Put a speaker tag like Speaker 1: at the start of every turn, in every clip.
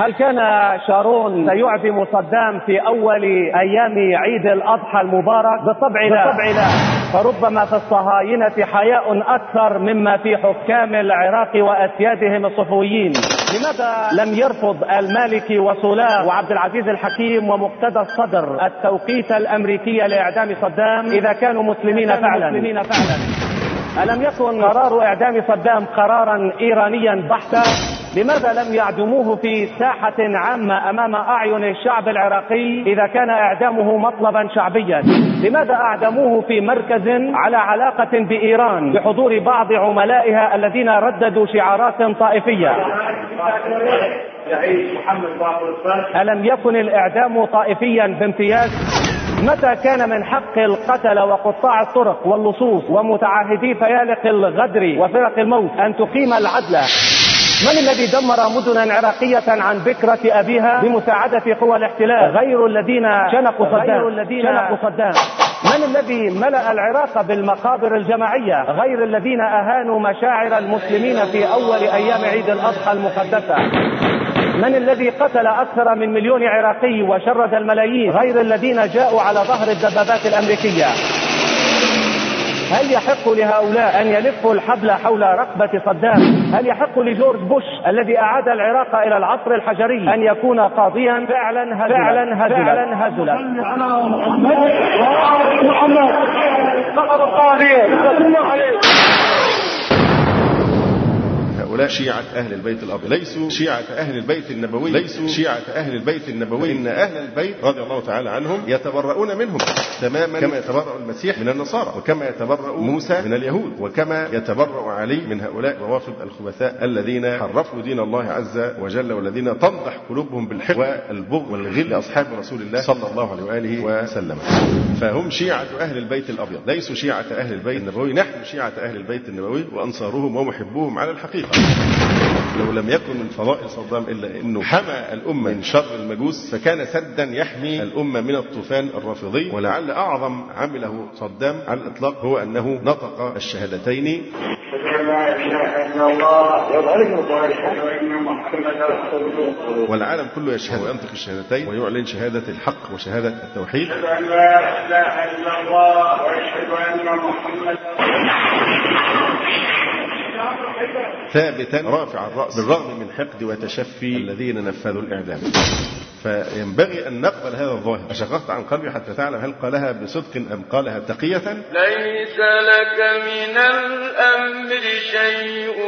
Speaker 1: هل كان شارون سيعدم صدام في أول أيام عيد الأضحى المبارك؟ بالطبع لا, بالطبع لا. فربما في الصهاينة حياء أكثر مما في حكام العراق وأسيادهم الصفويين. لماذا لم يرفض المالكي وصلاح وعبد العزيز الحكيم ومقتدى الصدر التوقيت الأمريكي لإعدام صدام؟ إذا كانوا مسلمين فعلا, مسلمين فعلا. ألم يكن قرار إعدام صدام قرارا إيرانيا بحتا؟ لماذا لم يعدموه في ساحة عامة أمام أعين الشعب العراقي إذا كان إعدامه مطلبا شعبيا؟ لماذا أعدموه في مركز على علاقة بإيران بحضور بعض عملائها الذين رددوا شعارات طائفية؟ ألم يكن الإعدام طائفيا بامتياز؟ متى كان من حق القتل وقطاع الطرق واللصوص ومتعاهدي فيالق الغدر وفرق الموت أن تقيم العدل؟ من الذي دمر مدنا عراقية عن بكرة أبيها؟ بمساعدة قوى الاحتلال. غير الذين شنقوا صدام. غير الذين شنقوا صدام. من الذي ملأ العراق بالمقابر الجماعية؟ غير الذين أهانوا مشاعر المسلمين في أول أيام عيد الأضحى المقدسة. من الذي قتل أكثر من مليون عراقي وشرد الملايين؟ غير الذين جاءوا على ظهر الدبابات الأمريكية. هل يحق لهؤلاء أن يلفوا الحبل حول رقبة صدام؟ هل يحق لجورج بوش الذي أعاد العراق إلى العصر الحجري أن يكون قاضيا؟ فعلا هزلا. فعلا هزلا, فعلا هزلا. محمد. محمد.
Speaker 2: هؤلاء شيعة أهل البيت الأبيض. ليسوا شيعة أهل البيت النبوي. ليسوا شيعة أهل البيت النبوي. إن أهل البيت رضي الله تعالى عنهم يتبرؤون منهم تماما. كما يتبرأ المسيح من النصارى. وكما يتبرأ موسى من اليهود. وكما يتبرأ علي من هؤلاء الروافض الخبثاء الذين حرفوا دين الله عز وجل والذين تنضح قلوبهم بالحقد والبغض والغل لأصحاب رسول الله صلى الله عليه وآله وسلم. فهم شيعة أهل البيت الأبيض. ليسوا شيعة أهل البيت النبوي. نحن شيعة أهل البيت النبوي وأنصارهم ومحبوهم على الحقيقة. لو لم يكن من فضائل صدام إلا إنه حمى الأمة من شر المجوس فكان سدا يحمي الأمة من الطوفان الرافضي ولعل أعظم عمله صدام على الإطلاق هو أنه نطق الشهادتين. والعالم كله يشهد وينطق الشهادتين ويعلن شهادة الحق وشهادة التوحيد. أشهد أن لا إله إلا الله وأشهد أن محمدا ثابتا رافع الرأس. بالرغم من حقد وتشفي الذين نفذوا الإعدام. فينبغي أن نقبل هذا الظاهر. أشققت عن قلبي حتى تعلم هل قالها بصدق أم قالها تقية؟
Speaker 3: ليس لك من الأمر شيء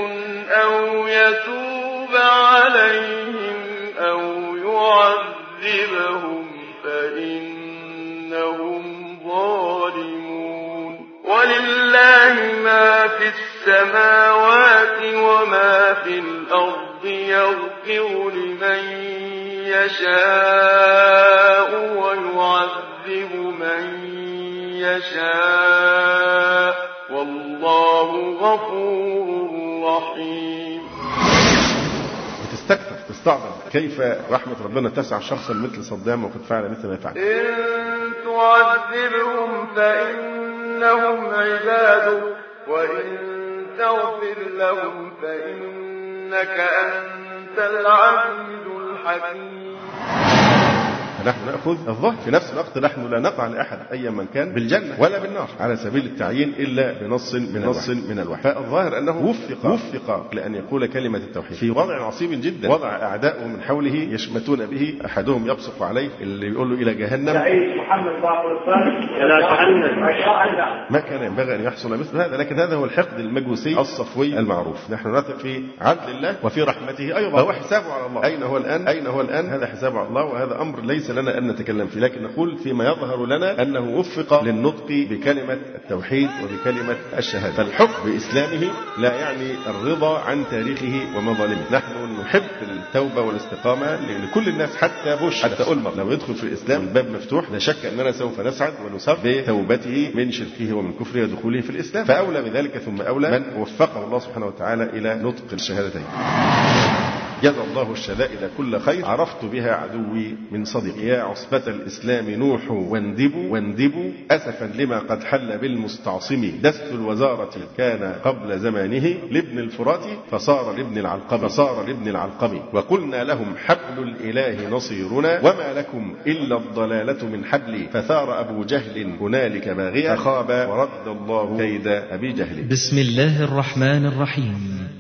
Speaker 3: أو يتوب عليهم أو يعذبهم فإنهم ظالمون. ولله ما في السماوات وما في الأرض يغفر لمن يشاء ويعذب من يشاء. والله غفور رحيم.
Speaker 2: بتستكثر تستعظم كيف رحمة ربنا تسع شخصا مثل صدام وقد فعل مثل ما فعل؟
Speaker 3: إن تعذبهم فإنهم عبادك وإن تغفر لهم فإنك أنت العزيز الحكيم.
Speaker 2: نحن نأخذ الظهر. في نفس الوقت نحن لا نقع لأحد ايا من كان بالجنة. ولا بالنار. على سبيل التعيين إلا بنص من نص من الوحي. فالظاهر أنه وفق. وفق لأن يقول كلمة التوحيد. في وضع عصيب جدا. وضع اعداؤه من حوله يشمتون به. أحدهم يبصق عليه. اللي يقول له إلى جهنم. محمد ما كان ينبغي أن يحصل مثل هذا. لكن هذا هو الحقد المجوسي الصفوي المعروف. نحن نثق في عدل الله وفي رحمته. أيضا. فهو حسابه على الله. أين هو الآن؟ أين هو الآن؟ هذا حسابه على الله وهذا أمر ليس لنا أن نتكلم فيه لكن نقول فيما يظهر لنا أنه وفق للنطق بكلمة التوحيد وبكلمة الشهادة. فالحكم بإسلامه لا يعني الرضا عن تاريخه ومظالمه. نحن نحب التوبة والاستقامة لكل الناس حتى بوش حتى ألمر لو يدخل في الإسلام الباب مفتوح لا شك أننا سوف نسعد ونسر بتوبته من شركه ومن كفره ودخوله في الإسلام. فأولى بذلك ثم أولى من وفقه الله سبحانه وتعالى إلى نطق الشهادتين. جزى الله الشدائد كل خير. عرفت بها عدوي من صديق. يا عصبة الإسلام نوح واندبوا واندبوا أسفا لما قد حل بالمستعصم. دست الوزارة كان قبل زمانه لابن الفرات فصار لابن العلقم فصار لابن العلقم وقلنا لهم حبل الإله نصيرنا وما لكم إلا الضلالة من حبل فثار أبو جهل هنالك باغيا. فخاب ورد الله كيد أبي جهل.
Speaker 4: بسم الله الرحمن الرحيم.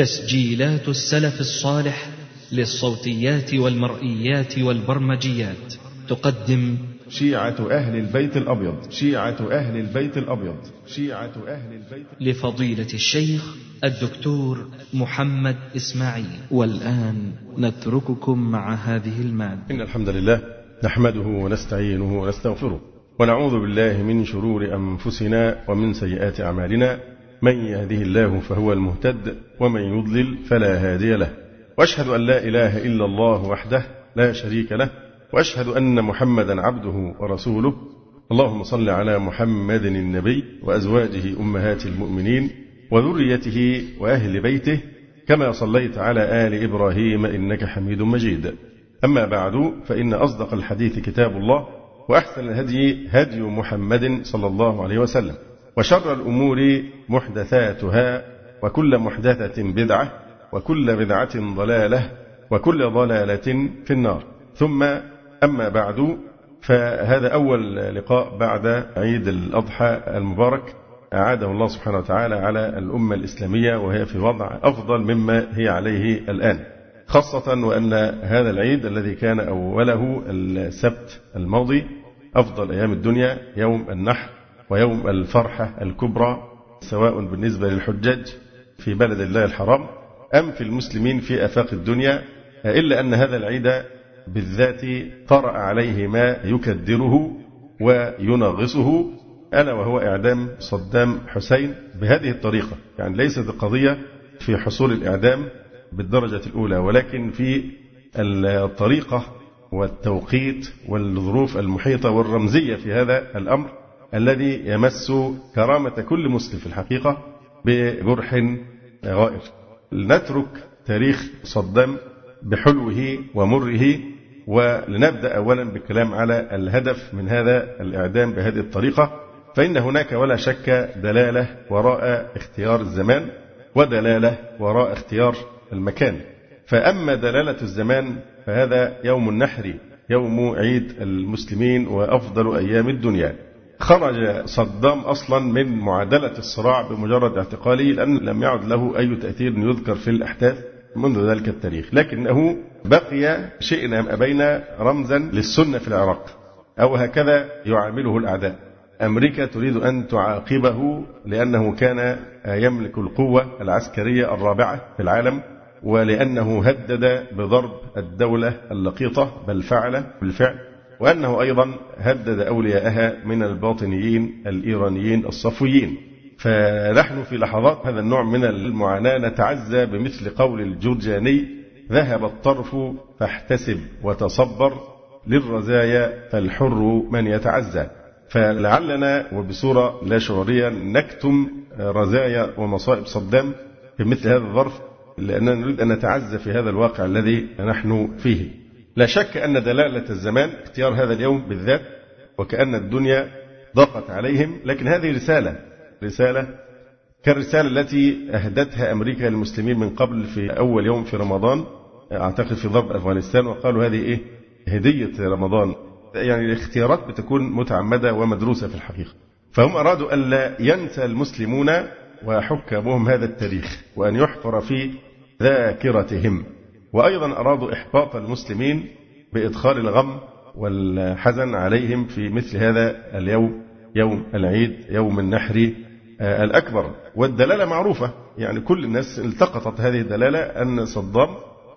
Speaker 4: تسجيلات السلف الصالح للصوتيات والمرئيات والبرمجيات. تقدم
Speaker 2: شيعة أهل البيت الأبيض. شيعة أهل البيت الأبيض. شيعة أهل البيت
Speaker 4: لفضيلة الشيخ الدكتور محمد إسماعيل. والآن نترككم مع هذه المادة.
Speaker 2: إن الحمد لله نحمده ونستعينه ونستغفره ونعوذ بالله من شرور أنفسنا ومن سيئات أعمالنا. من يهده الله فهو المهتد ومن يضلل فلا هادي له. وأشهد أن لا إله إلا الله وحده لا شريك له. وأشهد أن محمدا عبده ورسوله. اللهم صل على محمد النبي وأزواجه أمهات المؤمنين وذريته وأهل بيته كما صليت على آل إبراهيم إنك حميد مجيد. أما بعد فإن أصدق الحديث كتاب الله وأحسن الهدي هدي محمد صلى الله عليه وسلم. وشر الأمور محدثاتها وكل محدثة بدعة وكل بدعة ضلالة وكل ضلالة في النار. ثم أما بعد فهذا أول لقاء بعد عيد الأضحى المبارك أعاده الله سبحانه وتعالى على الأمة الإسلامية وهي في وضع أفضل مما هي عليه الآن. خاصة وأن هذا العيد الذي كان أوله السبت الماضي أفضل أيام الدنيا يوم النحر. ويوم الفرحة الكبرى سواء بالنسبة للحجاج في بلد الله الحرام أم في المسلمين في آفاق الدنيا إلا أن هذا العيد بالذات طرأ عليه ما يكدره وينغصه. ألا وهو إعدام صدام حسين بهذه الطريقة. يعني ليست القضية في حصول الإعدام بالدرجة الأولى ولكن في الطريقة والتوقيت والظروف المحيطة والرمزية في هذا الأمر. الذي يمس كرامة كل مسلم في الحقيقة بجرح غائر لنترك تاريخ صدام بحلوه ومره ولنبدأ أولا بالكلام على الهدف من هذا الإعدام بهذه الطريقة. فإن هناك ولا شك دلالة وراء اختيار الزمان ودلالة وراء اختيار المكان. فأما دلالة الزمان فهذا يوم النحر يوم عيد المسلمين وأفضل أيام الدنيا. خرج صدام أصلا من معادلة الصراع بمجرد اعتقاله لأن لم يعد له أي تأثير يذكر في الأحداث منذ ذلك التاريخ. لكنه بقي شئنا أم أبينا رمزا للسنة في العراق أو هكذا يعامله الأعداء. أمريكا تريد أن تعاقبه لأنه كان يملك القوة العسكرية الرابعة في العالم ولأنه هدد بضرب الدولة اللقيطة بل فعل بالفعل. وأنه أيضا هدد أولياءها من الباطنيين الإيرانيين الصفويين. فنحن في لحظات هذا النوع من المعاناة نتعزى بمثل قول الجرجاني ذهب الطرف فاحتسب وتصبر للرزايا فالحر من يتعزى. فلعلنا وبصورة لا شعورية نكتم رزايا ومصائب صدام في مثل هذا الظرف لأننا نريد أن نتعزى في هذا الواقع الذي نحن فيه. لا شك أن دلالة الزمان اختيار هذا اليوم بالذات وكأن الدنيا ضاقت عليهم لكن هذه رسالة رسالة كالرسالة التي أهدتها أمريكا للمسلمين من قبل في أول يوم في رمضان أعتقد في ضرب أفغانستان وقالوا هذه إيه؟ هدية رمضان. يعني الاختيارات بتكون متعمدة ومدروسة في الحقيقة. فهم أرادوا ألا ينسى المسلمون وحكامهم هذا التاريخ وأن يحفر في ذاكرتهم. وأيضا أرادوا إحباط المسلمين بإدخال الغم والحزن عليهم في مثل هذا اليوم يوم العيد يوم النحر آه، الأكبر. والدلالة معروفة يعني كل الناس التقطت هذه الدلالة أن صدام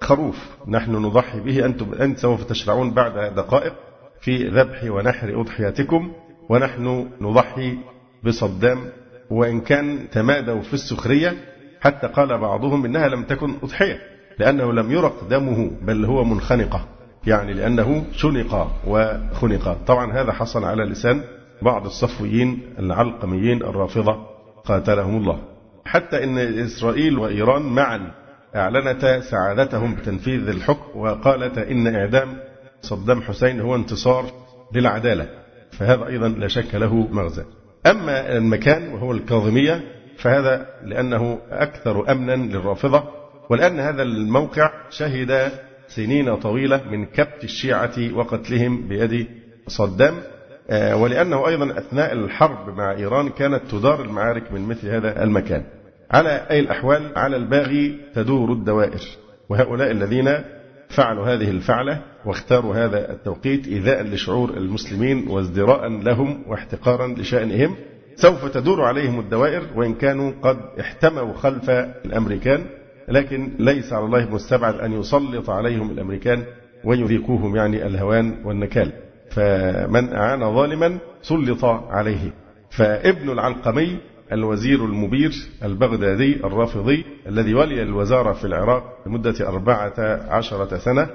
Speaker 2: خروف. نحن نضحي به أنتم أنت سوف تشرعون بعد دقائق في ذبح ونحر أضحياتكم ونحن نضحي بصدام. وإن كان تمادوا في السخرية حتى قال بعضهم إنها لم تكن أضحية. لأنه لم يرق دمه بل هو منخنقة. يعني لأنه شنق وخنق. طبعا هذا حصل على لسان بعض الصفويين العلقميين الرافضة قاتلهم الله. حتى أن إسرائيل وإيران معا أعلنتا سعادتهم بتنفيذ الحكم وقالتا إن إعدام صدام حسين هو انتصار للعدالة فهذا أيضا لا شك له مغزى. أما المكان وهو الكاظمية فهذا لأنه أكثر أمنا للرافضة ولأن هذا الموقع شهد سنين طويلة من كبت الشيعة وقتلهم بيد صدام. آه، ولأنه أيضا أثناء الحرب مع إيران كانت تدار المعارك من مثل هذا المكان. على أي الأحوال على الباغي تدور الدوائر. وهؤلاء الذين فعلوا هذه الفعلة واختاروا هذا التوقيت إيذاء لشعور المسلمين وازدراء لهم واحتقارا لشأنهم سوف تدور عليهم الدوائر وإن كانوا قد احتموا خلف الأمريكان. لكن ليس على الله مستبعد أن يسلط عليهم الأمريكان ويذيقوهم يعني الهوان والنكال. فمن أعان ظالما سلط عليه. فابن العلقمي الوزير المبير البغدادي الرافضي الذي ولي الوزارة في العراق لمدة أربعة عشرة سنة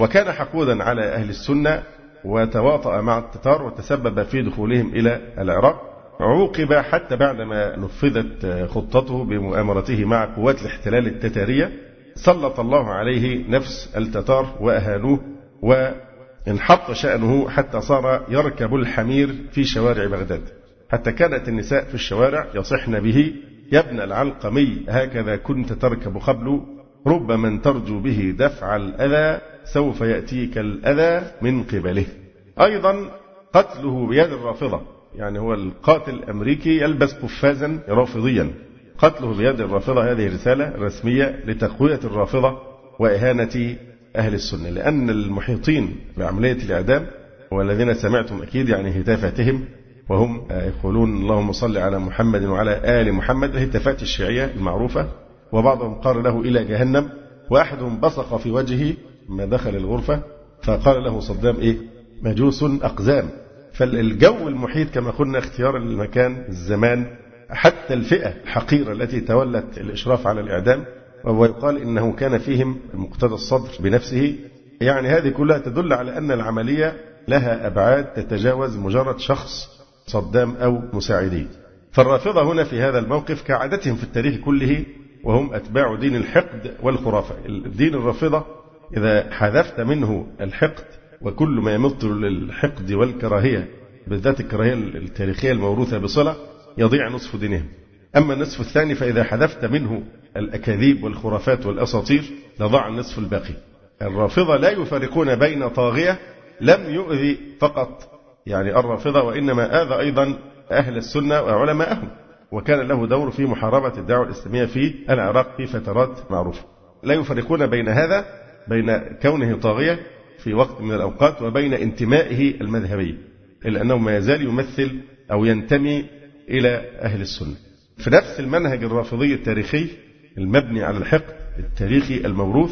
Speaker 2: وكان حقودا على أهل السنة وتواطأ مع التتار وتسبب في دخولهم إلى العراق. عوقب حتى بعدما نفذت خطته بمؤامرته مع قوات الاحتلال التتارية. سلط الله عليه نفس التتار وأهانوه وانحط شأنه حتى صار يركب الحمير في شوارع بغداد. حتى كانت النساء في الشوارع يصحن به يا ابن العلقمي هكذا كنت تركب قبل رب من ترجو به دفع الأذى سوف يأتيك الأذى من قبله. أيضا قتله بيد الرافضة. يعني هو القاتل الأمريكي يلبس قفازا رافضيا. قتله بيد الرافضة هذه رسالة رسمية لتقوية الرافضة وإهانة أهل السنة. لأن المحيطين بعملية الإعدام والذين سمعتم أكيد يعني هتافاتهم وهم يقولون اللهم صل على محمد وعلى آل محمد الهتافات الشيعية المعروفة. وبعضهم قال له إلى جهنم. وأحدهم بصق في وجهه ما دخل الغرفة فقال له صدام إيه؟ مجوس أقزام. فالجو المحيط كما قلنا اختيار المكان الزمان حتى الفئة الحقيرة التي تولت الإشراف على الإعدام ويقال إنه كان فيهم مقتدى الصدر بنفسه. يعني هذه كلها تدل على أن العملية لها أبعاد تتجاوز مجرد شخص صدام أو مساعديه فالرافضة هنا في هذا الموقف كعادتهم في التاريخ كله وهم أتباع دين الحقد والخرافة. الدين الرافضة إذا حذفت منه الحقد وكل ما يمط للحقد والكراهية بالذات الكراهية التاريخية الموروثة بصلة يضيع نصف دينهم. أما النصف الثاني فإذا حذفت منه الأكاذيب والخرافات والأساطير لضاع النصف الباقي. الرافضة لا يفرقون بين طاغية لم يؤذي فقط. يعني الرافضة وإنما آذى أيضا أهل السنة وعلماءهم. وكان له دور في محاربة الدعوة الإسلامية في العراق في فترات معروفة. لا يفرقون بين هذا بين كونه طاغية في وقت من الأوقات وبين انتمائه المذهبي إلا أنه ما يزال يمثل أو ينتمي إلى أهل السنة. في نفس المنهج الرافضي التاريخي المبني على الحقد التاريخي الموروث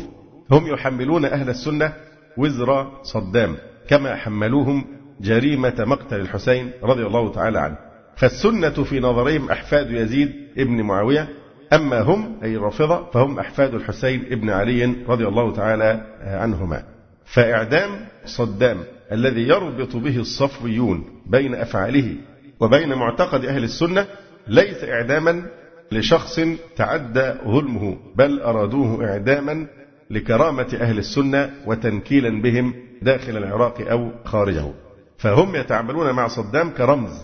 Speaker 2: هم يحملون أهل السنة وزر صدام كما حملوهم جريمة مقتل الحسين رضي الله تعالى عنه. فالسنة في نظرهم أحفاد يزيد ابن معاوية أما هم أي الرافضة فهم أحفاد الحسين ابن علي رضي الله تعالى عنهما. فإعدام صدام الذي يربط به الصفويون بين أفعاله وبين معتقد أهل السنة ليس إعداما لشخص تعدى ظلمه بل أرادوه إعداما لكرامة أهل السنة وتنكيلا بهم داخل العراق أو خارجه. فهم يتعاملون مع صدام كرمز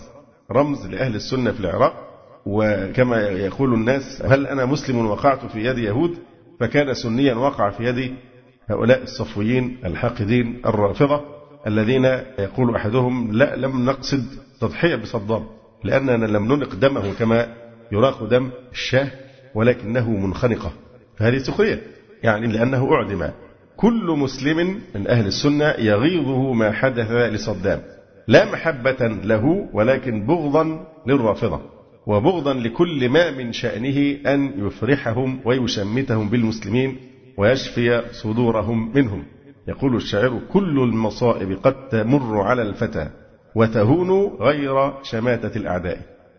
Speaker 2: رمز لأهل السنة في العراق. وكما يقول الناس هل أنا مسلم وقعت في يد يهود؟ فكان سنيا وقع في يد هؤلاء الصفويين الحاقدين الرافضة الذين يقول أحدهم لا لم نقصد تضحية بصدام لأننا لم ننق دمه كما يراق دم الشاه ولكنه منخنقة فهذه سخرية يعني لأنه أعدم كل مسلم من أهل السنة يغيظه ما حدث لصدام لا محبة له ولكن بغضا للرافضة وبغضا لكل ما من شأنه أن يفرحهم ويشمتهم بالمسلمين ويشفي صدورهم منهم. يقول الشاعر كل المصائب قد تمر على الفتى وتهون غير شماتة الأعداء.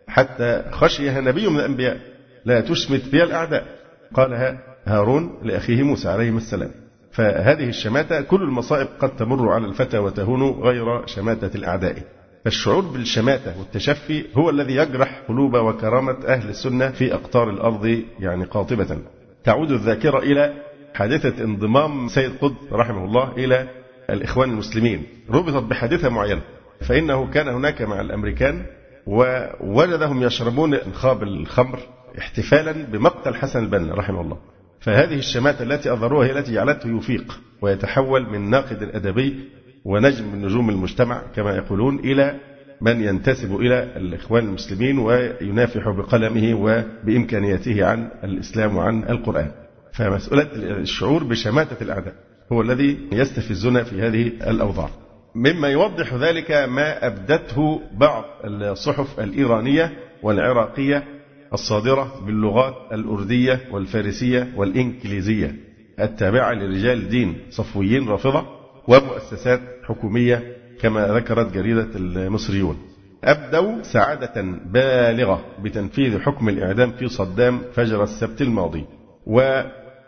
Speaker 2: حتى خشيها نبي من الأنبياء لا تشمت بها الأعداء. قالها هارون لأخيه موسى عليه السلام. فهذه الشماتة كل المصائب قد تمر على الفتى وتهون غير شماتة الأعداء. فالشعور بالشماتة والتشفي هو الذي يجرح قلوب وكرامة أهل السنة في أقطار الأرض يعني قاطبة. تعود الذاكرة إلى حادثة انضمام سيد قطب رحمه الله إلى الإخوان المسلمين. ربطت بحادثة معينة. فإنه كان هناك مع الأمريكان ووجدهم يشربون انخاب الخمر احتفالا بمقتل حسن البنا رحمه الله. فهذه الشماتة التي أظهروها هي التي جعلته يفيق ويتحول من ناقد أدبي ونجم من نجوم المجتمع كما يقولون إلى من ينتسب إلى الإخوان المسلمين وينافح بقلمه وبإمكانياته عن الإسلام وعن القرآن. فمسألة الشعور بشماتة الأعداء هو الذي يستفزنا في هذه الأوضاع. مما يوضح ذلك ما أبدته بعض الصحف الإيرانية والعراقية الصادرة باللغات الأردية والفارسية والإنكليزية التابعة لرجال دين صفويين رافضة ومؤسسات حكومية كما ذكرت جريدة المصريون. أبدوا سعادة بالغة بتنفيذ حكم الإعدام في صدام فجر السبت الماضي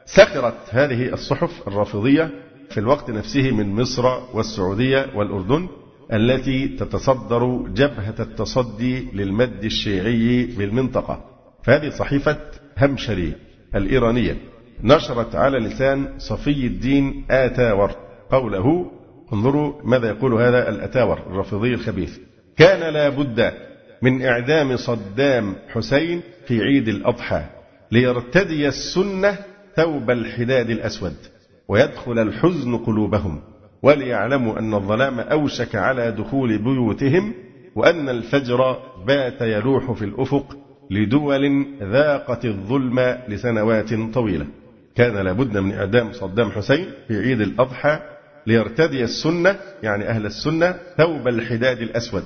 Speaker 2: وسخرت هذه الصحف الرافضية في الوقت نفسه من مصر والسعودية والأردن التي تتصدر جبهة التصدي للمد الشيعي بالمنطقة. فهذه صحيفة همشري الإيرانية. نشرت على لسان صفي الدين آتاور. قوله انظروا ماذا يقول هذا الأتاور الرافضي الخبيث. كان لا بد من إعدام صدام حسين في عيد الأضحى ليرتدي السنة ثوب الحداد الأسود ويدخل الحزن قلوبهم وليعلموا أن الظلام أوشك على دخول بيوتهم وأن الفجر بات يلوح في الأفق لدول ذاقت الظلم لسنوات طويلة. كان لابد من إعدام صدام حسين في عيد الأضحى ليرتدي السنة يعني أهل السنة ثوب الحداد الأسود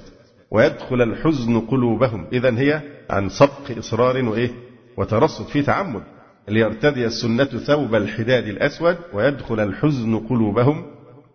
Speaker 2: ويدخل الحزن قلوبهم. إذا هي عن سبق إصرار وإيه؟ وترصد في تعمد. ليرتدي السنة ثوب الحداد الأسود ويدخل الحزن قلوبهم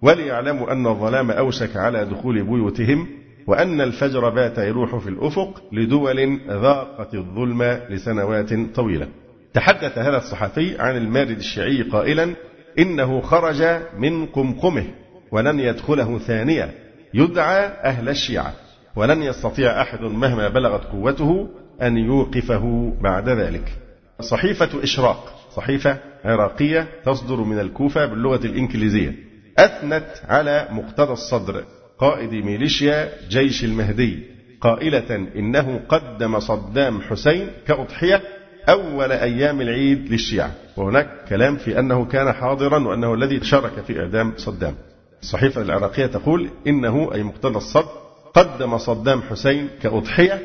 Speaker 2: وليعلموا أن الظلام أوشك على دخول بيوتهم وأن الفجر بات يروح في الأفق لدول ذاقت الظلم لسنوات طويلة. تحدث هذا الصحفي عن المارد الشيعي قائلا إنه خرج من قمقمه ولن يدخله ثانية يدعى أهل الشيعة ولن يستطيع أحد مهما بلغت قوته أن يوقفه بعد ذلك. صحيفة إشراق صحيفة عراقية تصدر من الكوفة باللغة الإنكليزية. أثنت على مقتدى الصدر قائد ميليشيا جيش المهدي قائلة إنه قدم صدام حسين كأضحية أول أيام العيد للشيعة. وهناك كلام في أنه كان حاضرا وأنه الذي شارك في إعدام صدام. الصحيفة العراقية تقول إنه أي مقتدى الصدر قدم صدام حسين كأضحية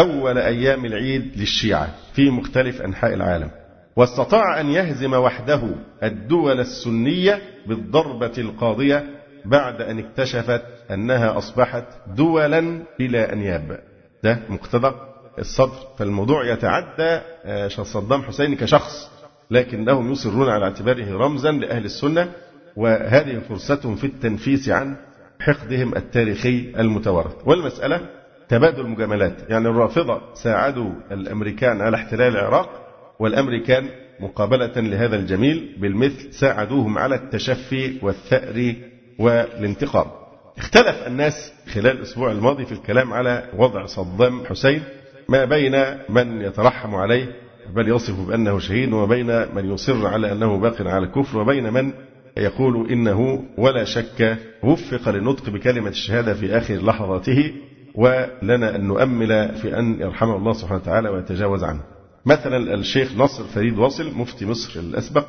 Speaker 2: أول أيام العيد للشيعة في مختلف أنحاء العالم واستطاع أن يهزم وحده الدول السنية بالضربة القاضية بعد أن اكتشفت أنها أصبحت دولا بلا أنياب. ده مقتضى الصدر. فالموضوع يتعدى آه، صدام حسين كشخص لكنهم يصرون على اعتباره رمزا لأهل السنة وهذه فرصتهم في التنفيس عن حقدهم التاريخي المتوارث والمسألة تبادل مجاملات يعني الرافضة ساعدوا الأمريكان على احتلال العراق والأمريكان مقابلة لهذا الجميل بالمثل ساعدوهم على التشفي والثأر والانتقام. اختلف الناس خلال الأسبوع الماضي في الكلام على وضع صدام حسين ما بين من يترحم عليه بل يصف بأنه شهيد وما بين من يصر على أنه باق على الكفر وبين من يقول إنه ولا شك وفق للنطق بكلمة الشهادة في آخر لحظاته. ولنا أن نؤمل في أن يرحمه الله سبحانه وتعالى ويتجاوز عنه. مثلا الشيخ نصر فريد واصل مفتي مصر الأسبق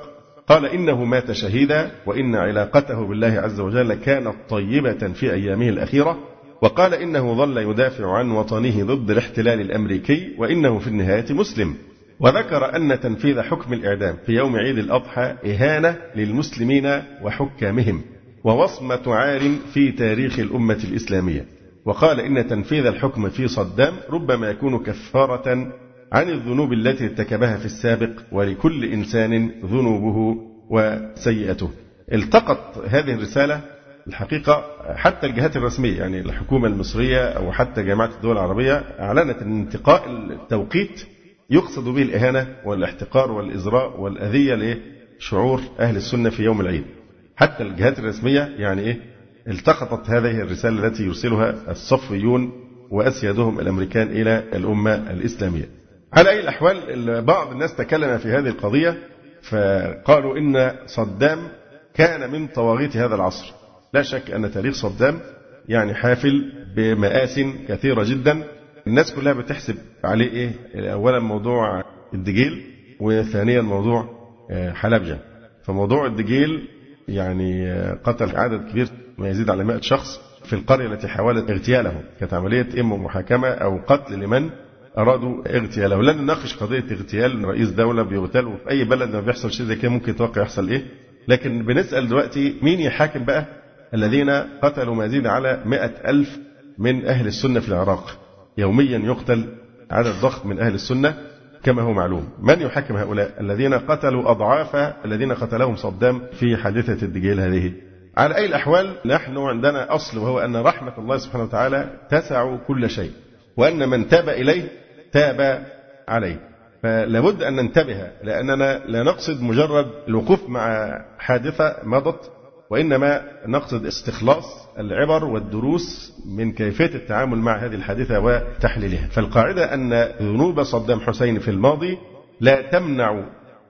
Speaker 2: قال إنه مات شهيدا وإن علاقته بالله عز وجل كانت طيبة في أيامه الأخيرة وقال إنه ظل يدافع عن وطنه ضد الاحتلال الأمريكي وإنه في النهاية مسلم. وذكر أن تنفيذ حكم الإعدام في يوم عيد الأضحى إهانة للمسلمين وحكامهم ووصمة عار في تاريخ الأمة الإسلامية. وقال إن تنفيذ الحكم في صدام ربما يكون كفارة عن الذنوب التي ارتكبها في السابق ولكل إنسان ذنوبه وسيئته. التقط هذه الرسالة الحقيقة حتى الجهات الرسمية يعني الحكومة المصرية أو حتى جامعة الدول العربية أعلنت أن انتقاء التوقيت يقصد به الإهانة والاحتقار والإزراء والأذية لشعور أهل السنة في يوم العيد. حتى الجهات الرسمية يعني إيه؟ التقطت هذه الرسالة التي يرسلها الصفويون وأسيادهم الأمريكان إلى الأمة الإسلامية. على أي الأحوال بعض الناس تكلم في هذه القضية فقالوا إن صدام كان من طواغيت هذا العصر. لا شك أن تاريخ صدام يعني حافل بمآس كثيرة جدا. الناس كلها بتحسب عليه إيه؟ أولا موضوع الدجيل وثانيا موضوع آه، حلبجة. فموضوع الدجيل يعني آه، قتل عدد كبير ما يزيد على 100 شخص في القرية التي حاولت اغتياله. كانت عملية إما محاكمة أو قتل لمن أرادوا اغتياله. لن نناقش قضية اغتيال رئيس دولة بيغتال وفي أي بلد ما بيحصل شيء زي كده ممكن يتوقع يحصل إيه. لكن بنسأل دلوقتي مين يحاكم بقى الذين قتلوا ما يزيد على مئة ألف من أهل السنة في العراق. يوميا يقتل عدد ضخم من أهل السنة كما هو معلوم. من يحكم هؤلاء الذين قتلوا أضعاف الذين قتلهم صدام في حادثة الدجيل هذه؟ على أي الأحوال نحن عندنا أصل وهو أن رحمة الله سبحانه وتعالى تسع كل شيء وأن من تاب إليه تاب عليه. فلابد أن ننتبه لأننا لا نقصد مجرد الوقوف مع حادثة مضت وإنما نقصد استخلاص العبر والدروس من كيفية التعامل مع هذه الحادثة وتحليلها. فالقاعدة أن ذنوب صدام حسين في الماضي لا تمنع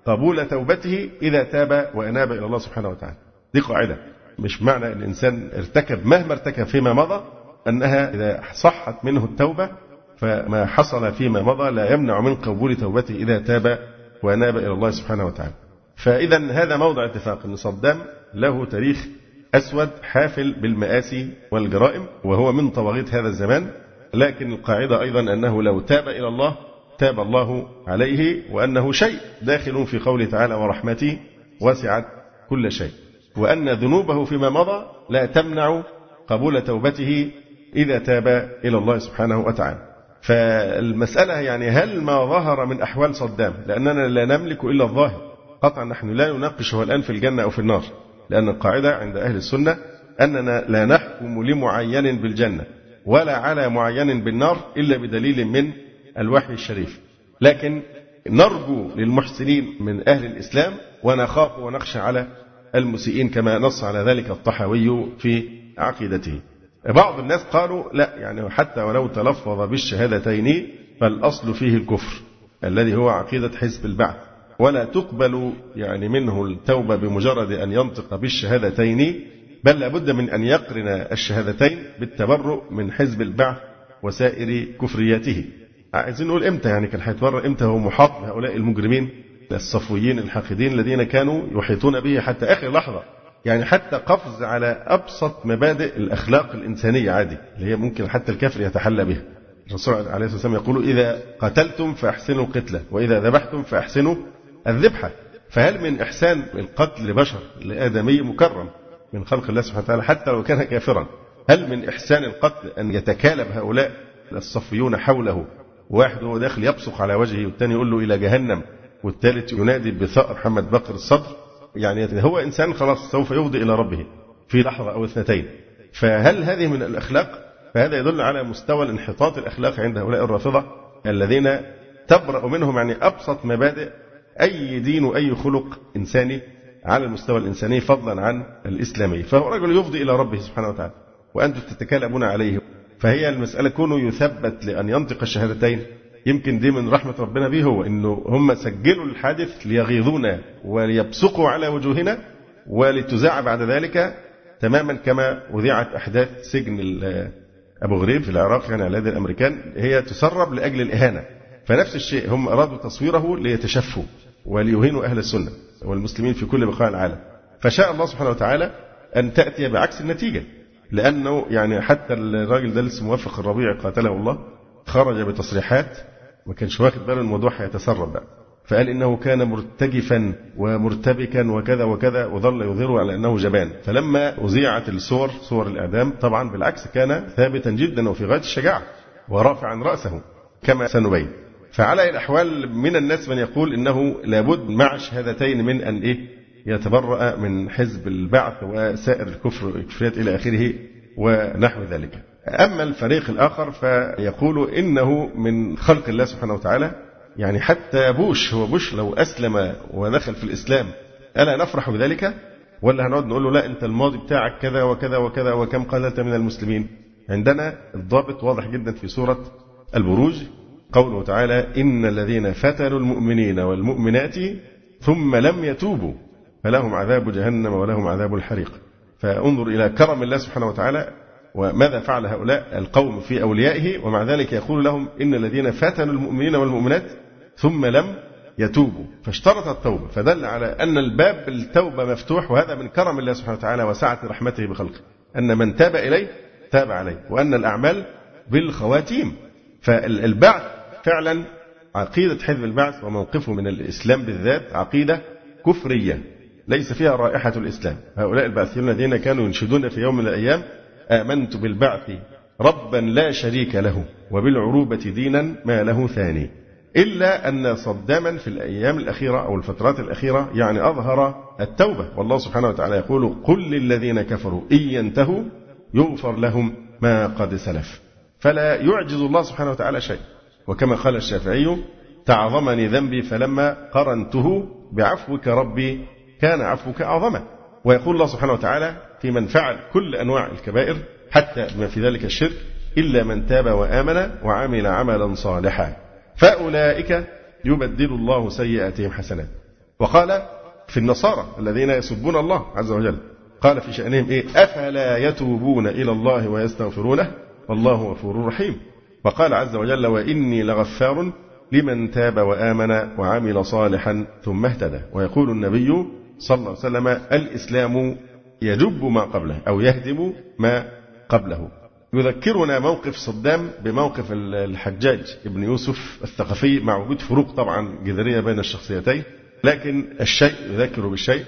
Speaker 2: قبول توبته إذا تاب وأناب إلى الله سبحانه وتعالى. دي قاعدة. مش معنى الإنسان ارتكب مهما ارتكب فيما مضى أنها إذا صحت منه التوبة فما حصل فيما مضى لا يمنع من قبول توبته إذا تاب وأناب إلى الله سبحانه وتعالى. فإذا هذا موضع اتفاق أن صدام له تاريخ أسود حافل بالمآسي والجرائم وهو من طواغيت هذا الزمان لكن القاعدة أيضا أنه لو تاب إلى الله تاب الله عليه وأنه شيء داخل في قوله تعالى ورحمتي وسعت كل شيء وأن ذنوبه فيما مضى لا تمنع قبول توبته إذا تاب إلى الله سبحانه وتعالى. فالمسألة يعني هل ما ظهر من أحوال صدام؟ لأننا لا نملك إلا الظاهر. قطعا نحن لا نناقش هو الآن في الجنة أو في النار. لأن القاعدة عند أهل السنة أننا لا نحكم لمعين بالجنة ولا على معين بالنار إلا بدليل من الوحي الشريف. لكن نرجو للمحسنين من أهل الإسلام ونخاف ونخشى على المسيئين كما نص على ذلك الطحاوي في عقيدته. بعض الناس قالوا لا يعني حتى ولو تلفظ بالشهادتين فالأصل فيه الكفر الذي هو عقيدة حزب البعث. ولا تقبل يعني منه التوبة بمجرد أن ينطق بالشهادتين بل لابد من أن يقرن الشهادتين بالتبرؤ من حزب البعث وسائر كفرياته. عايزين نقول إمتى يعني كان هيتبرأ إمتى هو محاط بهؤلاء المجرمين؟ الصفويين الحاقدين الذين كانوا يحيطون به حتى آخر لحظة. يعني حتى قفز على أبسط مبادئ الأخلاق الإنسانية عادي اللي هي ممكن حتى الكافر يتحلى بها. الرسول عليه الصلاة والسلام يقول إذا قتلتم فأحسنوا القتلة وإذا ذبحتم فأحسنوا الذبحة. فهل من إحسان القتل لبشر لآدمي مكرم من خلق الله سبحانه وتعالى حتى لو كان كافرا؟ هل من إحسان القتل أن يتكالب هؤلاء الصفيون حوله؟ واحد وهو داخل يبصق على وجهه والثاني يقول له إلى جهنم. والثالث ينادي بثأر محمد بكر الصدر. يعني هو إنسان خلاص سوف يفضي إلى ربه في لحظة أو اثنتين. فهل هذه من الأخلاق؟ فهذا يدل على مستوى الانحطاط الأخلاقي عند هؤلاء الرافضة الذين تبرأ منهم يعني أبسط مبادئ أي دين وأي خلق إنساني على المستوى الإنساني فضلا عن الإسلامي. فهو رجل يفضي إلى ربه سبحانه وتعالى وأنتم تتكالبون عليه. فهي المسألة كونه يثبت لأن ينطق الشهادتين يمكن دي من رحمة ربنا به هو أنه هم سجلوا الحادث ليغيظونا وليبصقوا على وجوهنا ولتذاع بعد ذلك تماما كما أذيعت أحداث سجن أبو غريب في العراق يعني على يد الأمريكان هي تسرب لأجل الإهانة. فنفس الشيء هم أرادوا تصويره ليتشفوا وليهينوا أهل السنة والمسلمين في كل بقاع العالم. فشاء الله سبحانه وتعالى أن تأتي بعكس النتيجة لأنه يعني حتى الراجل ده لسه موفق الربيع قاتله الله خرج بتصريحات ما كانش واخد باله الموضوع هيتسرب بقى. فقال إنه كان مرتجفا ومرتبكا وكذا وكذا وظل يظهر على أنه جبان. فلما أذيعت الصور صور الإعدام طبعا بالعكس كان ثابتا جدا وفي غاية الشجاعة ورافعا رأسه كما سنبين. فعلى الأحوال من الناس من يقول إنه لابد مع الشهادتين من أن إيه؟ يتبرأ من حزب البعث وسائر الكفر الكفريات إلى آخره ونحو ذلك. أما الفريق الآخر فيقول إنه من خلق الله سبحانه وتعالى يعني حتى بوش هو بوش لو أسلم ودخل في الإسلام ألا نفرح بذلك؟ ولا هنقعد نقول له لا أنت الماضي بتاعك كذا وكذا وكذا وكم قتلت من المسلمين؟ عندنا الضابط واضح جدا في سورة البروج قوله تعالى إن الذين فتنوا المؤمنين والمؤمنات ثم لم يتوبوا فلهم عذاب جهنم ولهم عذاب الحريق. فانظر إلى كرم الله سبحانه وتعالى وماذا فعل هؤلاء القوم في أوليائه؟ ومع ذلك يقول لهم إن الذين فتنوا المؤمنين والمؤمنات ثم لم يتوبوا. فاشترط التوبة فدل على أن الباب التوبة مفتوح وهذا من كرم الله سبحانه وتعالى وسعة رحمته بخلقه. أن من تاب إليه تاب عليه وأن الأعمال بالخواتيم. فالبعث فعلا عقيدة حزب البعث وموقفه من الإسلام بالذات عقيدة كفرية ليس فيها رائحة الإسلام. هؤلاء البعثيون الذين كانوا ينشدون في يوم من الأيام آمنت بالبعث ربا لا شريك له وبالعروبة دينا ما له ثاني. إلا أن صداما في الأيام الأخيرة أو الفترات الأخيرة يعني أظهر التوبة. والله سبحانه وتعالى يقول قل للذين كفروا إن ينتهوا يغفر لهم ما قد سلف. فلا يعجز الله سبحانه وتعالى شيء. وكما قال الشافعي تعظمني ذنبي فلما قرنته بعفوك ربي كان عفوك أعظما. ويقول الله سبحانه وتعالى في من فعل كل أنواع الكبائر حتى بما في ذلك الشرك إلا من تاب وآمن وعمل عملا صالحا. فأولئك يبدل الله سيئاتهم حسنات. وقال في النصارى الذين يسبون الله عز وجل قال في شأنهم إيه؟ أفلا يتوبون إلى الله ويستغفرونه؟ والله غفور رحيم. وقال عز وجل وإني لغفار لمن تاب وآمن وعمل صالحا ثم اهتدى. ويقول النبي صلى الله عليه وسلم الإسلام يجب ما قبله أو يهدم ما قبله. يذكرنا موقف صدام بموقف الحجاج ابن يوسف الثقفي مع وجود فروق طبعا جذرية بين الشخصيتين لكن الشيء يذكر بالشيء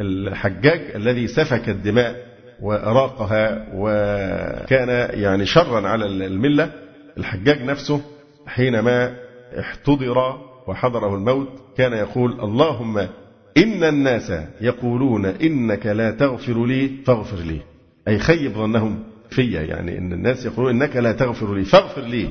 Speaker 2: الحجاج الذي سفك الدماء وأراقها وكان يعني شرا على الملة الحجاج نفسه حينما احتضر وحضره الموت كان يقول اللهم إن الناس يقولون إنك لا تغفر لي فاغفر لي. أي خيب ظنهم فيا يعني إن الناس يقولون إنك لا تغفر لي فاغفر لي.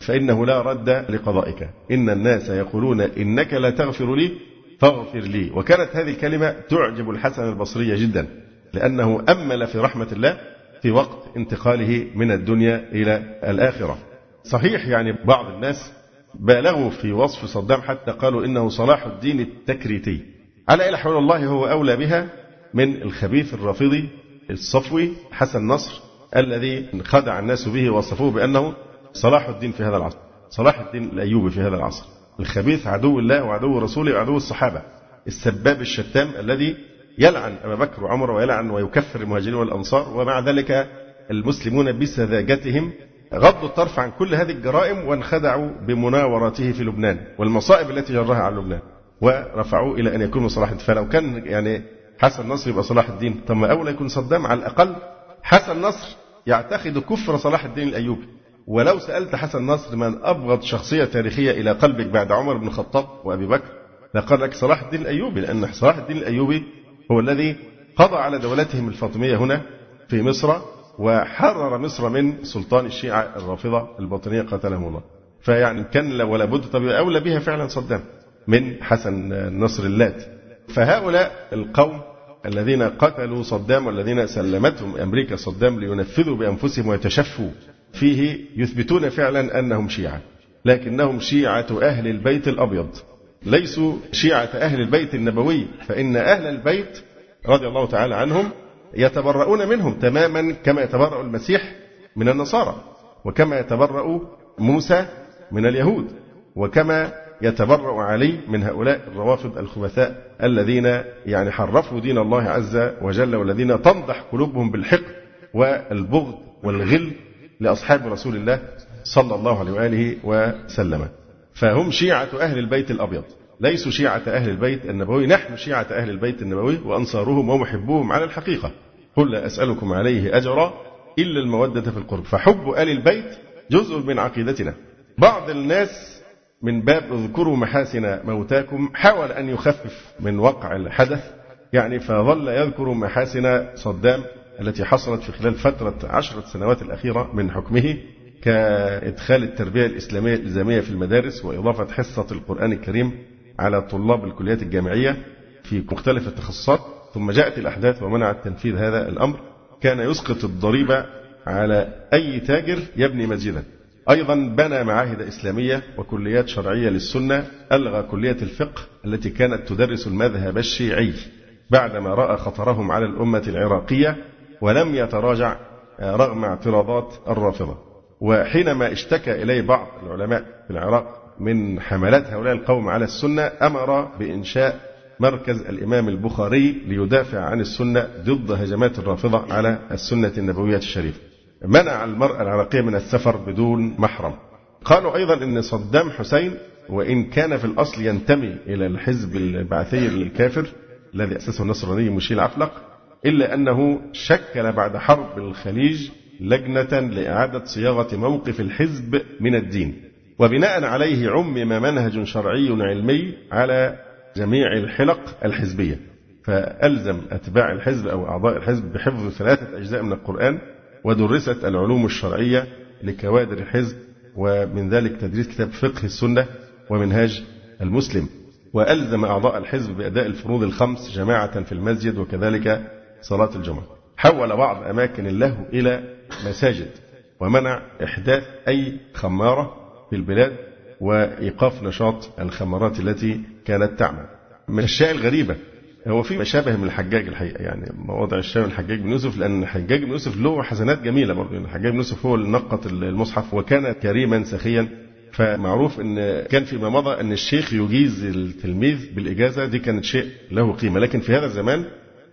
Speaker 2: فإنه لا رد لقضائك. إن الناس يقولون إنك لا تغفر لي فاغفر لي. وكانت هذه الكلمة تعجب الحسن البصري جدا لأنه أمل في رحمة الله في وقت انتقاله من الدنيا إلى الآخرة. صحيح يعني بعض الناس بالغوا في وصف صدام حتى قالوا إنه صلاح الدين التكريتي. على إلى حول الله هو أولى بها من الخبيث الرافضي الصفوي حسن نصر الذي خدع الناس به ووصفوه بأنه صلاح الدين في هذا العصر. صلاح الدين الأيوبي في هذا العصر. الخبيث عدو الله وعدو رسوله وعدو الصحابة. السباب الشتام الذي يلعن أبا بكر وعمر ويلعن ويكفر المهاجرين والأنصار ومع ذلك المسلمون بسذاجتهم غضوا الطرف عن كل هذه الجرائم وانخدعوا بمناورته في لبنان والمصائب التي جرها على لبنان. ورفعوه إلى أن يكون صلاح الدين. فلو كان يعني حسن نصر يبقى صلاح الدين. طب ما أولى يكون صدام على الأقل حسن نصر يعتقد كفر صلاح الدين الأيوبي. ولو سألت حسن نصر من أبغض شخصية تاريخية إلى قلبك بعد عمر بن الخطاب وأبي بكر لقال لك صلاح الدين الأيوبي لأن صلاح الدين الأيوبي هو الذي قضى على دولتهم الفاطمية هنا في مصر وحرر مصر من سلطان الشيعة الرافضة الباطنية قتلهم الله. فيعني كان ولا بد طب أولى بها فعلا صدام. من حسن نصر اللات فهؤلاء القوم الذين قتلوا صدام والذين سلمتهم أمريكا صدام لينفذوا بأنفسهم ويتشفوا فيه يثبتون فعلا أنهم شيعة. لكنهم شيعة أهل البيت الأبيض. ليسوا شيعة أهل البيت النبوي. فإن أهل البيت رضي الله تعالى عنهم يتبرؤون منهم تماما كما يتبرأ المسيح من النصارى وكما يتبرأ موسى من اليهود وكما يتبرأ علي من هؤلاء الروافض الخبثاء الذين يعني حرفوا دين الله عز وجل والذين تنضح قلوبهم بالحقد والبغض والغل لأصحاب رسول الله صلى الله عليه وآله وسلم. فهم شيعة أهل البيت الأبيض ليسوا شيعة أهل البيت النبوي نحن شيعة أهل البيت النبوي وأنصارهم ومحبوهم على الحقيقة. قل لا أسألكم عليه أجرا إلا المودة في القرب. فحب آل البيت جزء من عقيدتنا. بعض الناس من باب اذكروا محاسن موتاكم حاول أن يخفف من وقع الحدث. يعني فظل يذكر محاسن صدام التي حصلت في خلال فترة عشرة سنوات الأخيرة من حكمه كإدخال التربية الإسلامية الإلزامية في المدارس وإضافة حصة القرآن الكريم على طلاب الكليات الجامعية في مختلف التخصصات. ثم جاءت الأحداث ومنعت تنفيذ هذا الأمر. كان يسقط الضريبة على أي تاجر يبني مسجدا. أيضا بنى معاهد إسلامية وكليات شرعية للسنة ألغى كلية الفقه التي كانت تدرس المذهب الشيعي بعدما رأى خطرهم على الأمة العراقية ولم يتراجع رغم اعتراضات الرافضة. وحينما اشتكى إليه بعض العلماء في العراق من حملات هؤلاء القوم على السنة أمر بإنشاء مركز الإمام البخاري ليدافع عن السنة ضد هجمات الرافضة على السنة النبوية الشريفة. منع المرأة العراقية من السفر بدون محرم. قالوا أيضا أن صدام حسين وإن كان في الأصل ينتمي إلى الحزب البعثي الكافر الذي أسسه النصراني مشيل عفلق إلا أنه شكل بعد حرب الخليج لجنة لإعادة صياغة موقف الحزب من الدين. وبناء عليه عمم منهج شرعي علمي على جميع الحلق الحزبية. فألزم أتباع الحزب أو أعضاء الحزب بحفظ ثلاثة أجزاء من القرآن ودرست العلوم الشرعية لكوادر الحزب ومن ذلك تدريس كتاب فقه السنة ومنهاج المسلم. وألزم أعضاء الحزب بأداء الفروض الخمس جماعة في المسجد وكذلك صلاة الجمعة. حول بعض أماكن اللهو إلى مساجد ومنع إحداث أي خمارة في البلاد وإيقاف نشاط الخمارات التي كانت تعمل. من الأشياء الغريبة هو في مشابه من الحجاج الحقيقة يعني مواضع الشبه من الحجاج بن يوسف لأن الحجاج بن يوسف له حسنات جميلة برضه يعني الحجاج بن يوسف هو اللي نقط المصحف وكان كريما سخيا. فمعروف إن كان فيما مضى إن الشيخ يجيز التلميذ بالإجازة دي كانت شيء له قيمة. لكن في هذا الزمان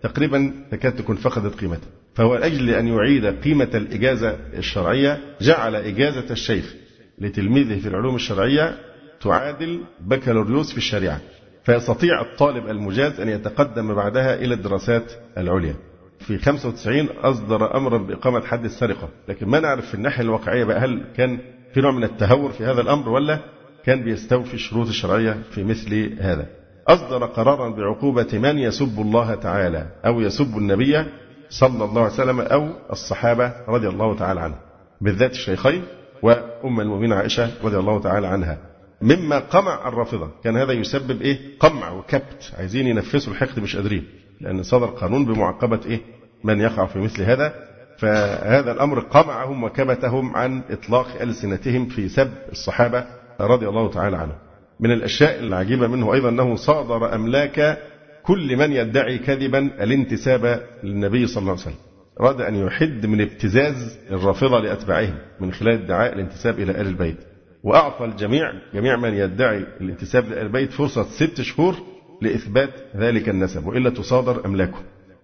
Speaker 2: تقريبا تكاد تكون فقدت قيمتها فهو لأجل أن يعيد قيمة الإجازة الشرعية جعل إجازة الشيخ لتلميذه في العلوم الشرعية تعادل بكالوريوس في الشريعة. فيستطيع الطالب المجاز أن يتقدم بعدها إلى الدراسات العليا. في 95 أصدر أمرا بإقامة حد السرقة. لكن ما نعرف في الناحية الواقعية بقى هل كان في نوع من التهور في هذا الأمر ولا كان بيستوفي الشروط الشرعية في مثل هذا. أصدر قرارا بعقوبة من يسب الله تعالى أو يسب النبي صلى الله عليه وسلم أو الصحابة رضي الله تعالى عنهم بالذات الشيخين وأم المؤمنين عائشة رضي الله تعالى عنها. مما قمع الرافضة. كان هذا يسبب إيه؟ قمع وكبت. عايزين ينفسوا الحقد مش قادرين لأن صدر قانون بمعاقبة إيه؟ من يقع في مثل هذا. فهذا الأمر قمعهم وكبتهم عن إطلاق ألسنتهم في سب الصحابة رضي الله تعالى عنهم. من الأشياء العجيبة منه أيضا أنه صادر أملاك كل من يدعي كذبا الانتساب للنبي صلى الله عليه وسلم. أراد أن يحد من ابتزاز الرافضة لأتباعهم من خلال ادعاء الانتساب إلى آل البيت. وأعطى الجميع جميع من يدعي الانتساب لآل البيت فرصة ست شهور لإثبات ذلك النسب وإلا تصادر أملاكه.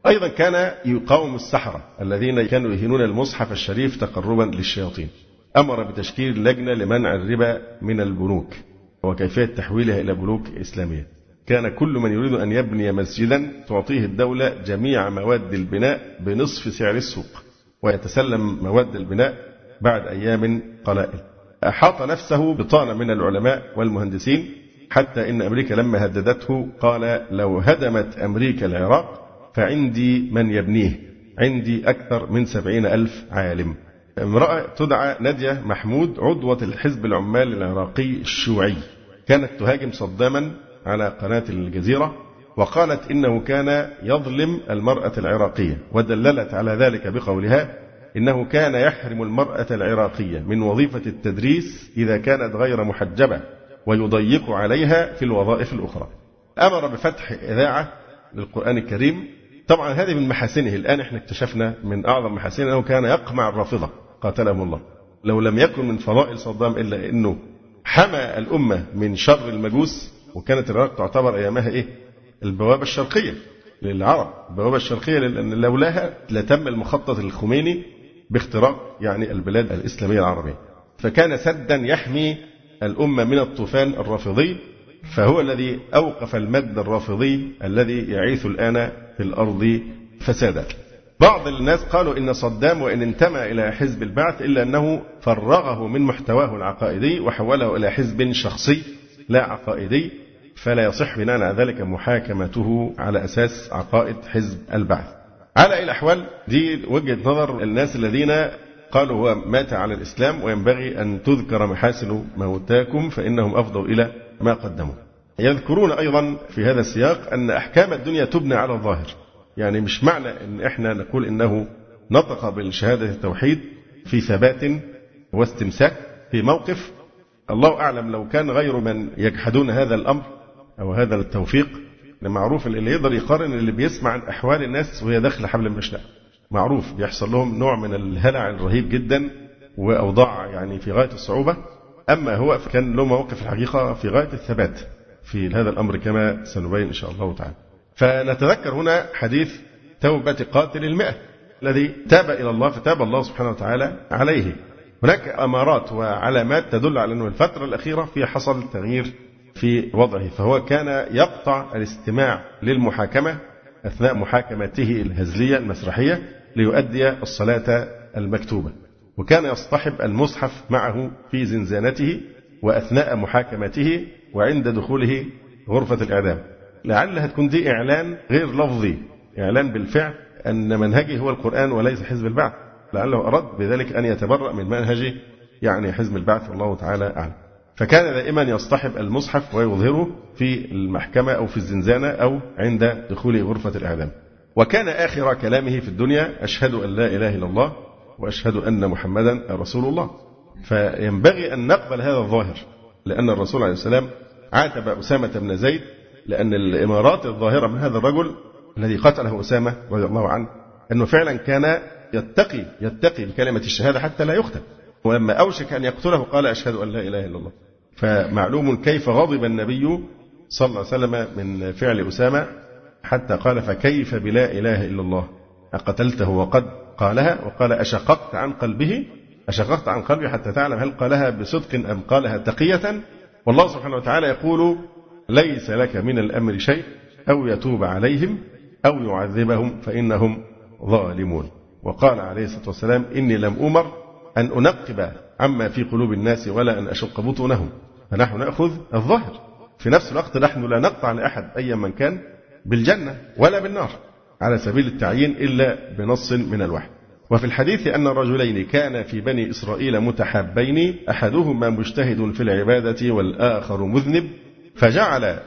Speaker 2: أيضا كان يقاوم السحرة الذين كانوا يهينون المصحف الشريف تقربا للشياطين. أمر بتشكيل لجنة لمنع الربا من البنوك وكيفية تحويلها إلى بنوك إسلامية. كان كل من يريد أن يبني مسجدا تعطيه الدولة جميع مواد البناء بنصف سعر السوق ويتسلم مواد البناء بعد أيام قلائل. أحاط نفسه بطانة من العلماء والمهندسين حتى إن أمريكا لما هددته قال لو هدمت أمريكا العراق فعندي من يبنيه عندي أكثر من سبعين ألف عالم. امرأة تدعى نادية محمود عضوة الحزب العمال العراقي الشيوعي. كانت تهاجم صداما على قناة الجزيرة وقالت إنه كان يظلم المرأة العراقية ودللت على ذلك بقولها إنه كان يحرم المرأة العراقية من وظيفة التدريس إذا كانت غير محجبة ويضيق عليها في الوظائف الأخرى. أمر بفتح إذاعة للقرآن الكريم. طبعا هذه من محاسنه. الآن إحنا اكتشفنا من أعظم محاسنه أنه كان يقمع الرافضة. قاتلهم الله. لو لم يكن من فضائل صدام إلا أنه حمى الأمة من شر المجوس وكانت العراق تعتبر أيامها إيه؟ البوابة الشرقية للعرب. البوابة الشرقية لأن لولاها لتم المخطط الخميني باختراق يعني البلاد الإسلامية العربية. فكان سدا يحمي الأمة من الطوفان الرافضي فهو الذي أوقف المد الرافضي الذي يعيث الآن في الأرض فسادا. بعض الناس قالوا إن صدام وإن انتمى إلى حزب البعث إلا أنه فرغه من محتواه العقائدي وحوله إلى حزب شخصي لا عقائدي فلا يصح بناء على ذلك محاكمته على أساس عقائد حزب البعث. على أي الأحوال دي وجهة نظر الناس الذين قالوا هو مات على الإسلام وينبغي أن تذكر محاسن موتاكم فإنهم أفضوا إلى ما قدموا. يذكرون أيضا في هذا السياق أن أحكام الدنيا تبنى على الظاهر. يعني مش معنى أن إحنا نقول إنه نطق بالشهادة التوحيد في ثبات واستمساك في موقف. الله أعلم لو كان غير من يجحدون هذا الأمر أو هذا التوفيق. معروف اللي يقدر يقارن اللي بيسمع عن أحوال الناس وهي داخلة حبل المشنقة معروف بيحصل لهم نوع من الهلع الرهيب جدا وأوضاع يعني في غاية الصعوبة. أما هو فكان له مواقف الحقيقة في غاية الثبات في هذا الأمر كما سنبين إن شاء الله تعالى. فنتذكر هنا حديث توبة قاتل المئة الذي تاب إلى الله فتاب الله سبحانه وتعالى عليه. هناك أمارات وعلامات تدل على أنه الفترة الأخيرة في حصل تغيير في وضعه فهو كان يقطع الاستماع للمحاكمة أثناء محاكمته الهزلية المسرحية ليؤدي الصلاة المكتوبة. وكان يصطحب المصحف معه في زنزانته وأثناء محاكمته وعند دخوله غرفة الإعدام. لعلها تكون دي إعلان غير لفظي إعلان بالفعل أن منهجه هو القرآن وليس حزب البعث. لعله أراد بذلك أن يتبرأ من منهج يعني حزب البعث والله تعالى أعلم. فكان دائما يصطحب المصحف ويظهره في المحكمة أو في الزنزانة أو عند دخول غرفة الإعدام. وكان آخر كلامه في الدنيا أشهد أن لا إله إلا الله وأشهد أن محمدا رسول الله. فينبغي أن نقبل هذا الظاهر لأن الرسول عليه السلام عاتب أسامة بن زيد لأن الإمارات الظاهرة من هذا الرجل الذي قتله أسامة رضي الله عنه أنه فعلا كان يتقي يتقي بكلمة الشهادة حتى لا يقتل ولما أوشك أن يقتله قال أشهد أن لا إله إلا الله. فمعلوم كيف غضب النبي صلى الله عليه وسلم من فعل أسامة حتى قال فكيف بلا إله إلا الله؟ أقتلته وقد قالها؟ وقال أشققت عن قلبه؟ أشققت عن قلبه حتى تعلم هل قالها بصدق أم قالها تقية؟ والله سبحانه وتعالى يقول ليس لك من الأمر شيء أو يتوب عليهم أو يعذبهم فإنهم ظالمون. وقال عليه الصلاة والسلام إني لم أمر أن أنقب عما في قلوب الناس ولا أن أشق بطونهم. فنحن نأخذ الظاهر. في نفس الوقت نحن لا نقطع لأحد أيا من كان بالجنة ولا بالنار. على سبيل التعيين إلا بنص من الوحي. وفي الحديث أن رجلين كان في بني إسرائيل متحابين أحدهما مجتهد في العبادة والآخر مذنب فجعل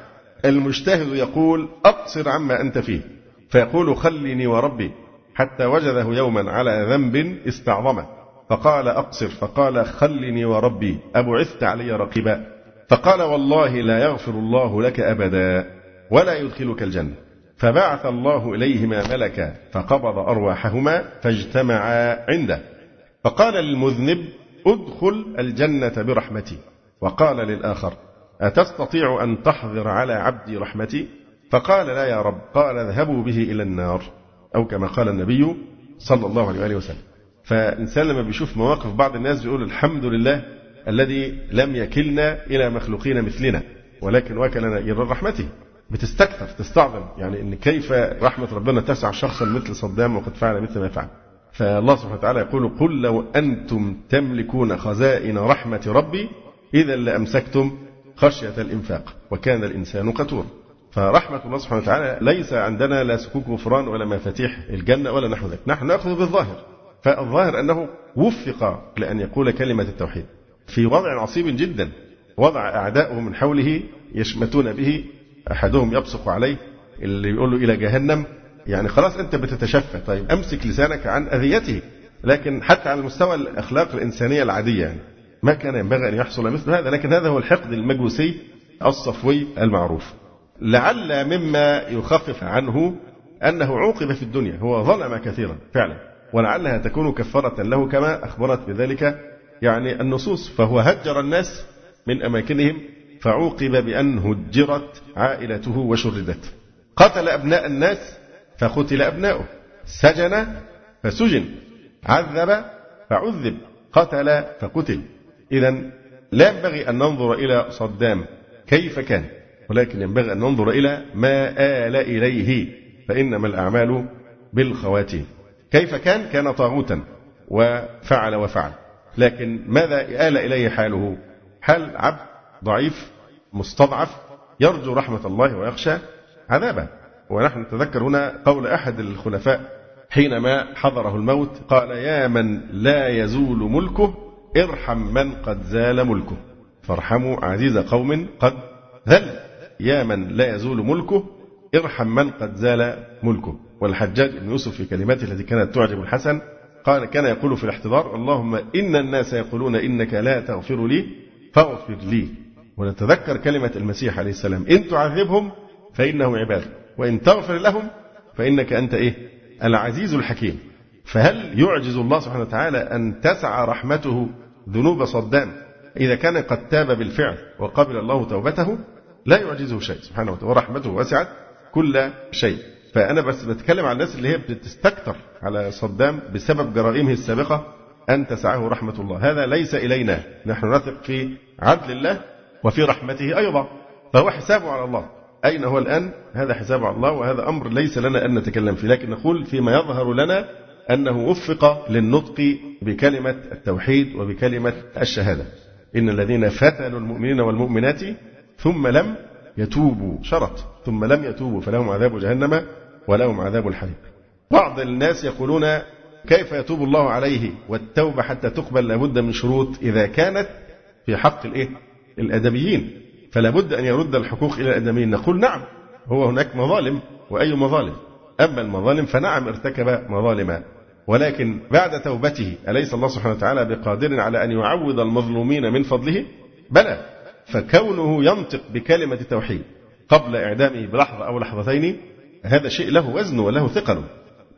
Speaker 2: المجتهد يقول أقصر عما أنت فيه. فيقول خلني وربي. حتى وجده يوما على ذنب استعظمه. فقال أقصر فقال خلني وربي أبعثت علي رقيبا؟ فقال والله لا يغفر الله لك أبدا ولا يدخلك الجنة. فبعث الله إليهما ملكا فقبض أرواحهما فاجتمعا عنده. فقال للمذنب ادخل الجنة برحمتي. وقال للآخر أتستطيع أن تحضر على عبدي رحمتي؟ فقال لا يا رب قال اذهبوا به إلى النار. أو كما قال النبي صلى الله عليه وسلم. فإنسان لما بيشوف مواقف بعض الناس بيقول الحمد لله الذي لم يكلنا إلى مخلوقين مثلنا ولكن وكلنا إلى رحمته. بتستكثر تستعظم. يعني إن كيف رحمة ربنا تسع شخصا مثل صدام وقد فعل مثل ما فعل. فالله سبحانه وتعالى يقول قل لو أنتم تملكون خزائن رحمة ربي اذا لأمسكتم خشية الإنفاق وكان الإنسان قتورا. فرحمة الله سبحانه وتعالى ليس عندنا لا سكوك غفران ولا مفاتيح الجنة ولا نحو ذلك. نحن نأخذ بالظاهر. فالظاهر أنه وفق لأن يقول كلمة التوحيد في وضع عصيب جدا وضع أعداؤه من حوله يشمتون به أحدهم يبصق عليه اللي يقول له إلى جهنم يعني خلاص أنت بتتشفى طيب أمسك لسانك عن أذيته. لكن حتى على مستوى الأخلاق الإنسانية العادية يعني ما كان ينبغي أن يحصل مثل هذا لكن هذا هو الحقد المجوسي الصفوي المعروف. لعل مما يخفف عنه أنه عوقب في الدنيا هو ظلم كثيرا فعلا. ولعلها تكون كفارة له كما أخبرت بذلك. يعني النصوص فهو هجر الناس من أماكنهم فعوقب بأن هجرت عائلته وشردت. قتل أبناء الناس فقتل أبناؤه. سجن فسجن. عذب فعذب. قتل فقتل. إذا لا ينبغي أن ننظر إلى صدام كيف كان ولكن ينبغي أن ننظر إلى ما آل إليه فإنما الأعمال بالخواتيم. كيف كان؟ كان طاغوتا وفعل وفعل. لكن ماذا آل إليه حاله؟ حال عبد ضعيف مستضعف يرجو رحمة الله ويخشى؟ عذابه ونحن نتذكر هنا قول أحد الخلفاء حينما حضره الموت قال يا من لا يزول ملكه ارحم من قد زال ملكه. فارحموا عزيز قوم قد ذل يا من لا يزول ملكه ارحم من قد زال ملكه. والحجاج بن يوسف في كلماته التي كانت تعجب الحسن قال كان يقول في الاحتضار اللهم إن الناس يقولون إنك لا تغفر لي فاغفر لي. ونتذكر كلمة المسيح عليه السلام إن تعذبهم فإنهم عباد وإن تغفر لهم فإنك أنت إيه؟ العزيز الحكيم. فهل يعجز الله سبحانه وتعالى أن تسعى رحمته ذنوب صدام؟ إذا كان قد تاب بالفعل وقبل الله توبته لا يعجزه شيء سبحانه وتعالى ورحمته وسعت كل شيء. فأنا بس بتكلم عن الناس اللي هي بتستكتر على صدام بسبب جرائمه السابقة أن تسعه رحمة الله. هذا ليس إلينا. نحن نثق في عدل الله وفي رحمته أيضا. فهو حسابه على الله. أين هو الآن؟ هذا حسابه على الله وهذا أمر ليس لنا أن نتكلم فيه. لكن نقول فيما يظهر لنا أنه وفق للنطق بكلمة التوحيد وبكلمة الشهادة. إن الذين فتنوا المؤمنين والمؤمنات ثم لم يتوبوا. شرط. ثم لم يتوبوا فلهم عذاب جهنم. ولهم عذاب الحريق. بعض الناس يقولون كيف يتوب الله عليه والتوبة حتى تقبل لابد من شروط إذا كانت في حق الإيه؟ الأدميين فلا بد أن يرد الحقوق إلى الأدميين نقول نعم هو هناك مظالم وأي مظالم؟ أما المظالم فنعم ارتكب مظالما. ولكن بعد توبته أليس الله سبحانه وتعالى بقادر على أن يعوض المظلومين من فضله؟ بلى. فكونه ينطق بكلمة التوحيد قبل إعدامه بلحظة أو لحظتين هذا شيء له وزن وله ثقل.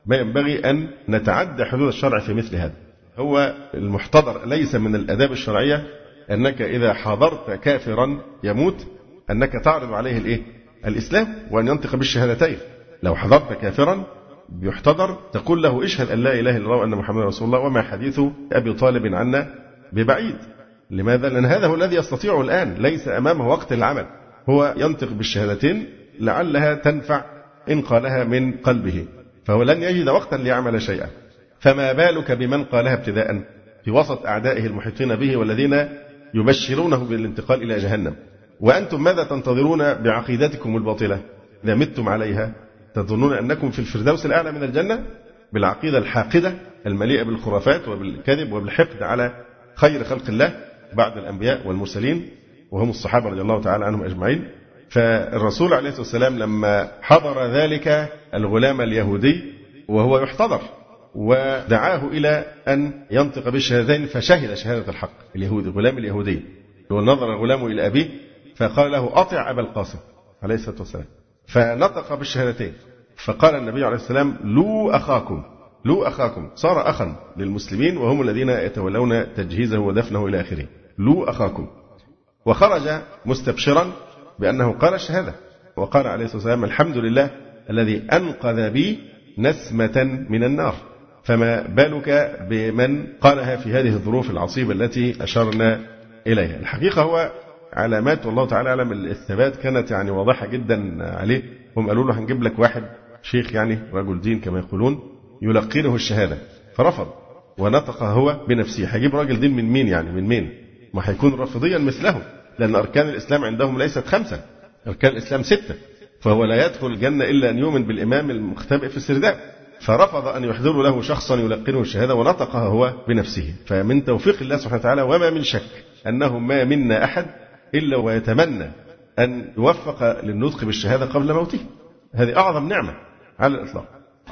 Speaker 2: ما ينبغي أن نتعدى حدود الشرع في مثل هذا. هو المحتضر ليس من الآداب الشرعية أنك إذا حضرت كافرا يموت أنك تعرض عليه الإيه؟ الإسلام وأن ينطق بالشهادتين. لو حضرت كافرا يحتضر تقول له اشهد أن لا إله إلا الله وأن محمدا رسول الله وما حديث أبي طالب عنا ببعيد. لماذا؟ لأن هذا هو الذي يستطيع الآن ليس أمامه وقت العمل. هو ينطق بالشهادتين لعلها تنفع إن قالها من قلبه فهو لن يجد وقتا ليعمل شيئا. فما بالك بمن قالها ابتداء في وسط أعدائه المحيطين به والذين يبشرونه بالانتقال إلى جهنم. وأنتم ماذا تنتظرون بعقيدتكم الباطلة؟ إذا متم عليها تظنون أنكم في الفردوس الأعلى من الجنة؟ بالعقيدة الحاقدة المليئة بالخرافات وبالكذب وبالحقد على خير خلق الله بعد الأنبياء والمرسلين وهم الصحابة رضي الله تعالى عنهم أجمعين. فالرسول عليه الصلاة والسلام لما حضر ذلك الغلام اليهودي وهو يحتضر ودعاه إلى أن ينطق بالشهادتين فشهد شهادة الحق اليهودي الغلام اليهودي. ونظر الغلام إلى أبيه فقال له أطع أبا القاسم عليه الصلاة والسلام. فنطق بالشهادتين. فقال النبي عليه السلام لو أخاكم لو أخاكم صار أخا للمسلمين وهم الذين يتولون تجهيزه ودفنه إلى آخره. لو أخاكم. وخرج مستبشرا بأنه قال الشهادة وقال عليه الصلاة والسلام الحمد لله الذي أنقذ بي نسمة من النار. فما بالك بمن قالها في هذه الظروف العصيبة التي أشرنا إليها؟ الحقيقة هو علامات والله تعالى أعلم الثبات كانت يعني واضحة جدا عليه. هم قالوا له هنجيب لك واحد شيخ يعني رجل دين كما يقولون يلقنه الشهادة. فرفض ونطق هو بنفسه. هيجيب راجل دين من مين يعني؟ من مين؟ ما هيكون رافضيا مثلهم لأن أركان الإسلام عندهم ليست خمسة أركان الإسلام ستة فهو لا يدخل الجنة إلا أن يؤمن بالإمام المختبئ في السرداب. فرفض أن يحضروا له شخصا يلقنه الشهادة ونطقها هو بنفسه. فمن توفيق الله سبحانه وتعالى وما من شك أنه ما منا أحد إلا ويتمنى أن يوفق للنطق بالشهادة قبل موته. هذه أعظم نعمة على الإطلاق.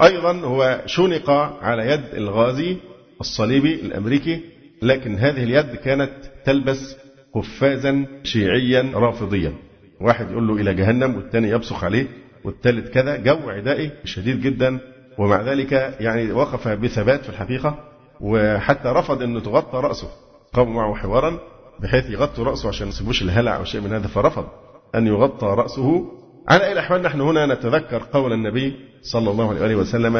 Speaker 2: أيضا هو شنق على يد الغازي الصليبي الأمريكي لكن هذه اليد كانت تلبس قفازا شيعيا رافضيا. واحد يقول له إلى جهنم والثاني يبصق عليه والثالث كذا. جو عدائي شديد جدا ومع ذلك يعني وقف بثبات في الحقيقة وحتى رفض أن تغطى رأسه قاموا معه حوارا بحيث يغطوا رأسه عشان ما يسيبوش الهلع أو شيء من هذا فرفض أن يغطى رأسه. على أي الأحوال نحن هنا نتذكر قول النبي صلى الله عليه وسلم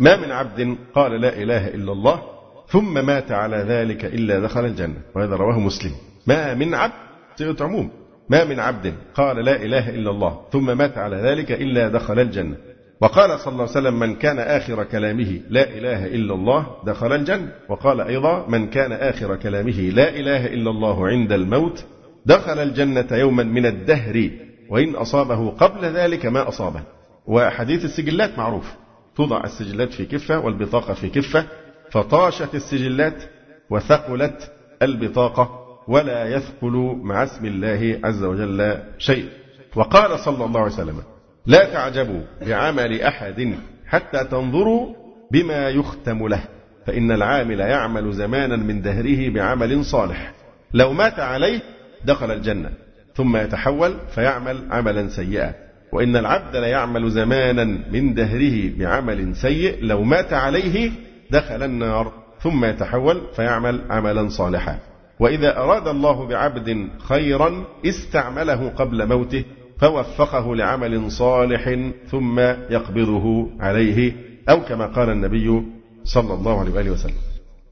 Speaker 2: ما من عبد قال لا إله إلا الله ثم مات على ذلك إلا دخل الجنة. وهذا رواه مسلم. ما من عبد صيغة عموم. ما من عبد قال لا إله إلا الله ثم مات على ذلك إلا دخل الجنة. وقال صلى الله عليه وسلم من كان آخر كلامه لا إله إلا الله دخل الجنة. وقال أيضا من كان آخر كلامه لا إله إلا الله عند الموت دخل الجنة يوما من الدهر وإن أصابه قبل ذلك ما أصابه. وحديث السجلات معروف. توضع السجلات في كفة والبطاقة في كفة فطاشت السجلات وثقلت البطاقة. ولا يثقل مع اسم الله عز وجل شيء. وقال صلى الله عليه وسلم لا تعجبوا بعمل أحد حتى تنظروا بما يختم له. فإن العامل يعمل زمانا من دهره بعمل صالح. لو مات عليه دخل الجنة. ثم يتحول فيعمل عملا سيئا. وإن العبد ليعمل زمانا من دهره بعمل سيء لو مات عليه دخل النار. ثم يتحول فيعمل عملا صالحا. وإذا أراد الله بعبد خيرا استعمله قبل موته فوفقه لعمل صالح ثم يقبضه عليه أو كما قال النبي صلى الله عليه وآله وسلم.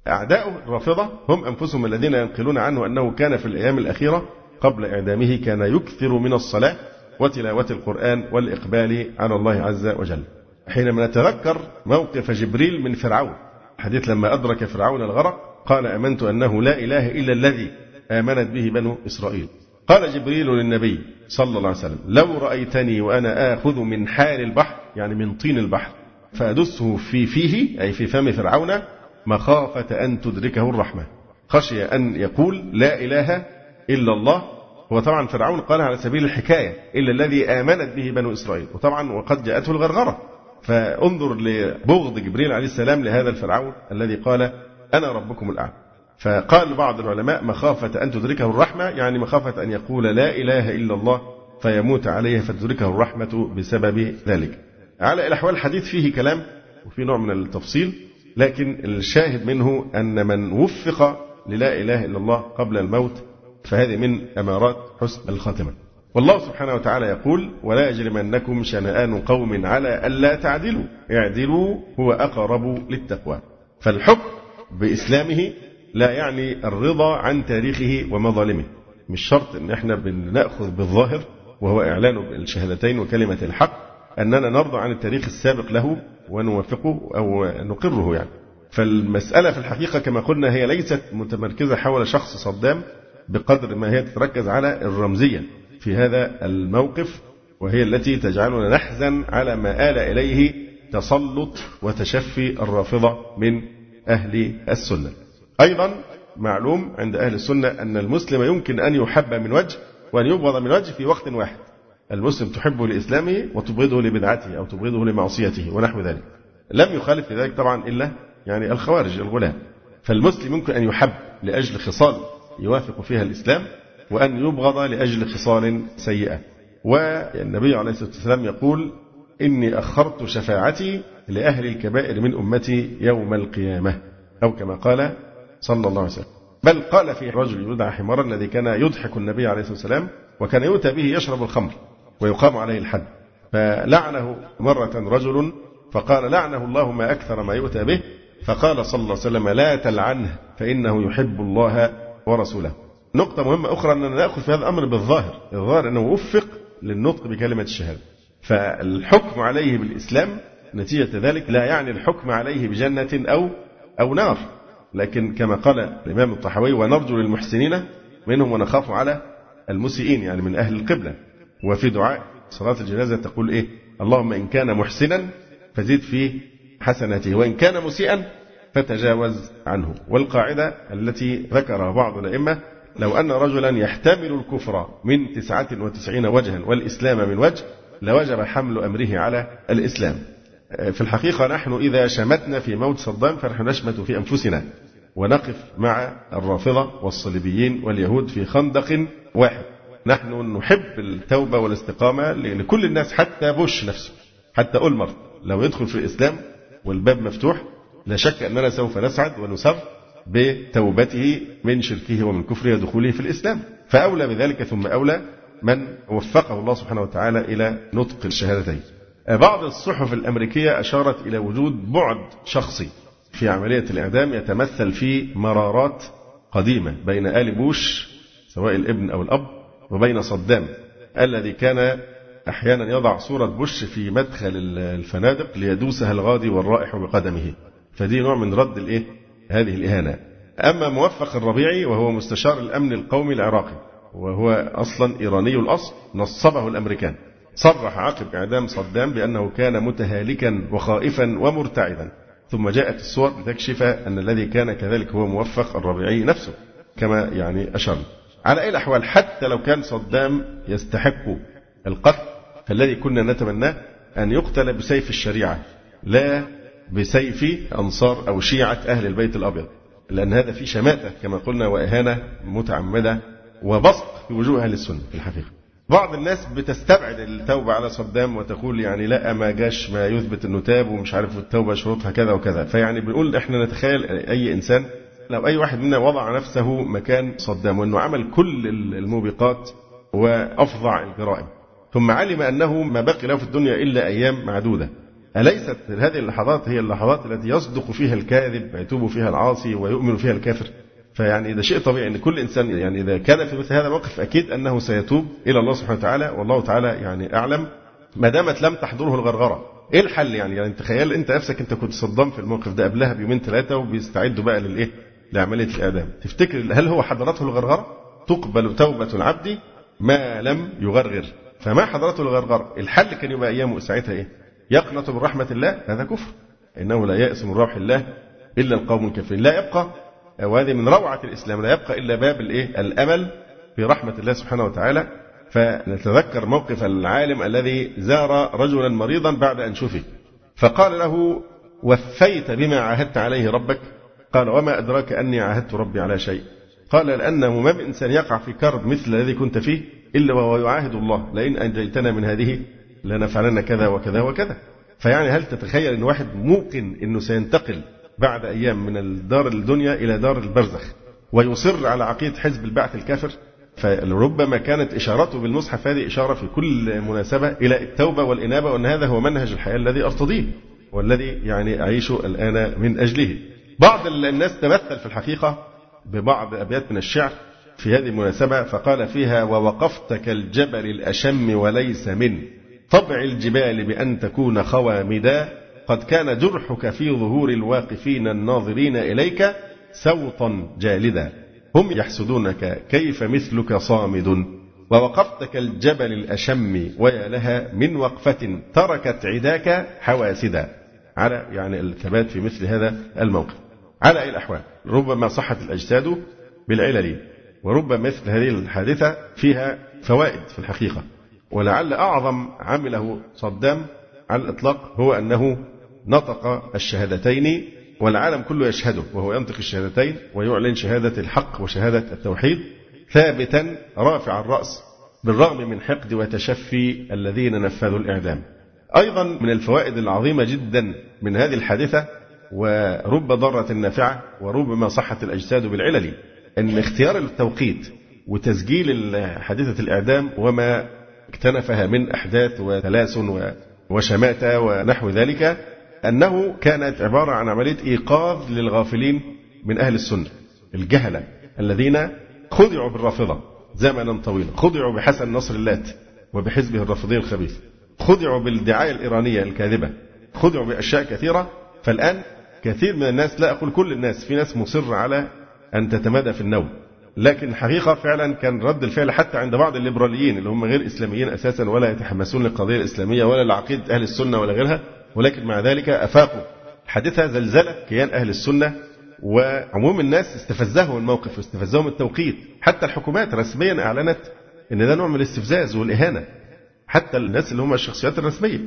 Speaker 2: أعداء الرافضة هم أنفسهم الذين ينقلون عنه أنه كان في الأيام الأخيرة قبل إعدامه كان يكثر من الصلاة وتلاوة القرآن والإقبال على الله عز وجل. حينما نتذكر موقف جبريل من فرعون حديث لما أدرك فرعون الغرق قال آمنت أنه لا إله إلا الذي آمنت به بنو إسرائيل. قال جبريل للنبي صلى الله عليه وسلم لو رأيتني وأنا آخذ من حال البحر يعني من طين البحر فأدسه في فيه أي في فم فرعون مخافة أن تدركه الرحمة. خشي أن يقول لا إله إلا الله. هو طبعا فرعون قال على سبيل الحكاية إلا الذي آمنت به بنو إسرائيل. وطبعا وقد جاءته الغرغرة. فانظر لبغض جبريل عليه السلام لهذا الفرعون الذي قال أنا ربكم الأعلى. فقال بعض العلماء مخافة أن تدركه الرحمة يعني مخافة أن يقول لا إله إلا الله فيموت عليه فتدركه الرحمة بسبب ذلك. على الأحوال الحديث فيه كلام وفي نوع من التفصيل لكن الشاهد منه أن من وفق للا إله إلا الله قبل الموت فهذه من أمارات حسن الخاتمة. والله سبحانه وتعالى يقول ولا يجرمنكم شنآن قوم على ألا تعدلوا اعدلوا هو أقرب للتقوى. فالحكم بإسلامه لا يعني الرضا عن تاريخه ومظالمه مش شرط إن إحنا بنأخذ بالظاهر وهو إعلان الشهادتين وكلمة الحق أننا نرضى عن التاريخ السابق له ونوافقه أو نقره يعني. فالمسألة في الحقيقة كما قلنا هي ليست متمركزة حول شخص صدام بقدر ما هي تتركز على الرمزية في هذا الموقف وهي التي تجعلنا نحزن على ما آل إليه تسلط وتشفي الرافضة من أهل السنة. أيضا معلوم عند أهل السنة أن المسلم يمكن أن يحب من وجه وأن يبغض من وجه في وقت واحد. المسلم تحبه لإسلامه وتبغضه لبدعته أو تبغضه لمعصيته ونحو ذلك. لم يخالف في ذلك طبعا إلا يعني الخوارج الغلاة فالمسلم يمكن أن يحب لأجل خصال يوافق فيها الإسلام وأن يبغض لأجل خصال سيئة. والنبي عليه الصلاة والسلام يقول إني أخرت شفاعتي لأهل الكبائر من أمتي يوم القيامة. أو كما قال صلى الله عليه وسلم. بل قال في رجل يدعى حمارا الذي كان يضحك النبي عليه الصلاة والسلام وكان يؤتى به يشرب الخمر ويقام عليه الحد. فلعنه مرة رجل فقال لعنه الله ما أكثر ما يؤتى به. فقال صلى الله عليه وسلم لا تلعنه فإنه يحب الله ورسوله. نقطة مهمة أخرى أننا نأخذ في هذا الأمر بالظاهر. الظاهر أنه وفق للنطق بكلمة الشهادة. فالحكم عليه بالإسلام نتيجة ذلك لا يعني الحكم عليه بجنة أو أو نار. لكن كما قال الإمام الطحاوي ونرجو للمحسنين منهم ونخاف على المسيئين يعني من أهل القبلة. وفي دعاء صلاة الجنازة تقول إيه؟ اللهم إن كان محسنا فزد في حسناته وإن كان مسيئا فتجاوز عنه. والقاعدة التي ذكرها بعض الأئمة لو أن رجلا يحتمل الكفر من تسعة وتسعين وجها والإسلام من وجه لوجب حمل أمره على الإسلام. في الحقيقة نحن إذا شمتنا في موت صدام فنحن نشمت في أنفسنا. ونقف مع الرافضة والصليبيين واليهود في خندق واحد. نحن نحب التوبة والاستقامة لكل الناس حتى بوش نفسه حتى أولمر لو يدخل في الإسلام والباب مفتوح لا شك أننا سوف نسعد ونسر بتوبته من شركه ومن كفره ودخوله في الإسلام. فأولى بذلك ثم أولى من وفقه الله سبحانه وتعالى إلى نطق الشهادتين. بعض الصحف الأمريكية أشارت إلى وجود بعد شخصي في عملية الإعدام يتمثل في مرارات قديمة بين آل بوش سواء الابن أو الأب وبين صدام الذي كان أحيانا يضع صورة بوش في مدخل الفنادق ليدوسها الغادي والرائح بقدمه. فدي نوع من رد الإيه؟ هذه الإهانة. أما موفق الربيعي وهو مستشار الأمن القومي العراقي وهو أصلا إيراني الأصل نصبه الأمريكان. صرح عقب إعدام صدام بأنه كان متهالكا وخائفا ومرتعدا ثم جاءت الصور لتكشف أن الذي كان كذلك هو موفق الربيعي نفسه كما يعني أشار على أي الأحوال حتى لو كان صدام يستحق القتل فالذي كنا نتمناه أن يقتل بسيف الشريعة لا بسيف أنصار أو شيعة أهل البيت الأبيض لأن هذا فيه شماتة كما قلنا وإهانة متعمدة وبصق في وجوه أهل السنة في الحقيقة. بعض الناس بتستبعد التوبة على صدام وتقول يعني لا ما جاش ما يثبت إنه تاب ومش عارف التوبة شروطها كذا وكذا. فيعني بنقول إحنا نتخيل أي إنسان لو أي واحد منا وضع نفسه مكان صدام وإنه عمل كل الموبقات وأفظع الجرائم. ثم علم أنه ما بقي له في الدنيا إلا أيام معدودة. أليست هذه اللحظات هي اللحظات التي يصدق فيها الكاذب ويتوب فيها العاصي ويؤمن فيها الكافر؟ فيعني ده شيء طبيعي إن كل إنسان يعني إذا كان في مثل هذا الموقف أكيد أنه سيتوب إلى الله سبحانه وتعالى والله تعالى يعني أعلم ما دامت لم تحضره الغرغرة. إيه الحل يعني؟ يعني تخيل أنت نفسك أنت كنت صدام في الموقف ده قبلها بيومين ثلاثة وبيستعدوا بقى للإيه؟ لعملية الإعدام. تفتكر هل هو حضرته الغرغرة؟ تقبل توبة العبد ما لم يغرغر. فما حضرته الغرغرة؟ الحل كان يبقى أيامه. ساعتها إيه؟ يقنط من رحمه الله. هذا كفر. إنه لا يأس من روح الله إلا القوم الكافرين. لا يبقى وهذه من روعة الإسلام لا يبقى إلا باب الإيه؟ الأمل في رحمة الله سبحانه وتعالى. فنتذكر موقف العالم الذي زار رجلا مريضا بعد أن شفي. فقال له وفيت بما عاهدت عليه ربك؟ قال وما أدراك أني عاهدت ربي على شيء. قال لأنه ما من إنسان يقع في كرب مثل الذي كنت فيه إلا وهو يعاهد الله. لئن أنجيتنا من هذه لنفعلن كذا وكذا وكذا. فيعني هل تتخيل أن واحد موقن أنه سينتقل بعد أيام من الدار الدنيا إلى دار البرزخ ويصر على عقيدة حزب البعث الكافر فلربما كانت إشارته بالمصحف هذه إشارة في كل مناسبة إلى التوبة والإنابة وأن هذا هو منهج الحياة الذي أرتضيه والذي يعني أعيش الآن من أجله. بعض الناس تمثل في الحقيقة ببعض أبيات من الشعر في هذه المناسبة فقال فيها ووقفت كالجبل الأشم وليس من طبع الجبال بأن تكون خوامدا قد كان جرحك في ظهور الواقفين الناظرين إليك سوطا جالدا. هم يحسدونك كيف مثلك صامد. ووقفت كالجبل الأشم ويا لها من وقفة تركت عداك حواسدا. على يعني الثبات في مثل هذا الموقف. على أي الأحوال؟ ربما صحت الأجساد بالعلل. وربما مثل هذه الحادثة فيها فوائد في الحقيقة. ولعل أعظم عمله صدام على الإطلاق هو أنه نطق الشهادتين والعالم كله يشهده وهو ينطق الشهادتين ويعلن شهادة الحق وشهادة التوحيد ثابتا رافع الرأس بالرغم من حقد وتشفي الذين نفذوا الإعدام. أيضا من الفوائد العظيمة جدا من هذه الحادثة ورب ضارة نافعة وربما صحت الأجساد بالعلل أن اختيار التوقيت وتسجيل حادثة الإعدام وما اكتنفها من أحداث وتلاسن وشماتة ونحو ذلك أنه كانت عبارة عن عملية إيقاظ للغافلين من أهل السنة الجهلة الذين خدعوا بالرافضة زمنا طويلا خدعوا بحسن نصر اللات وبحزبه الرافضي الخبيث خدعوا بالدعاية الإيرانية الكاذبة خدعوا بأشياء كثيرة فالآن كثير من الناس لا أقول كل الناس في ناس مصرة على أن تتمادى في النوم لكن الحقيقة فعلا كان رد الفعل حتى عند بعض الليبراليين اللي هم غير إسلاميين أساسا ولا يتحمسون للقضية الإسلامية ولا لعقيدة أهل السنة ولا غيرها ولكن مع ذلك أفاقوا حادثة زلزلت كيان أهل السنة وعموم الناس استفزهم الموقف واستفزهم التوقيت. حتى الحكومات رسميا أعلنت أن ده نوع من الاستفزاز والإهانة. حتى الناس اللي هم الشخصيات الرسمية.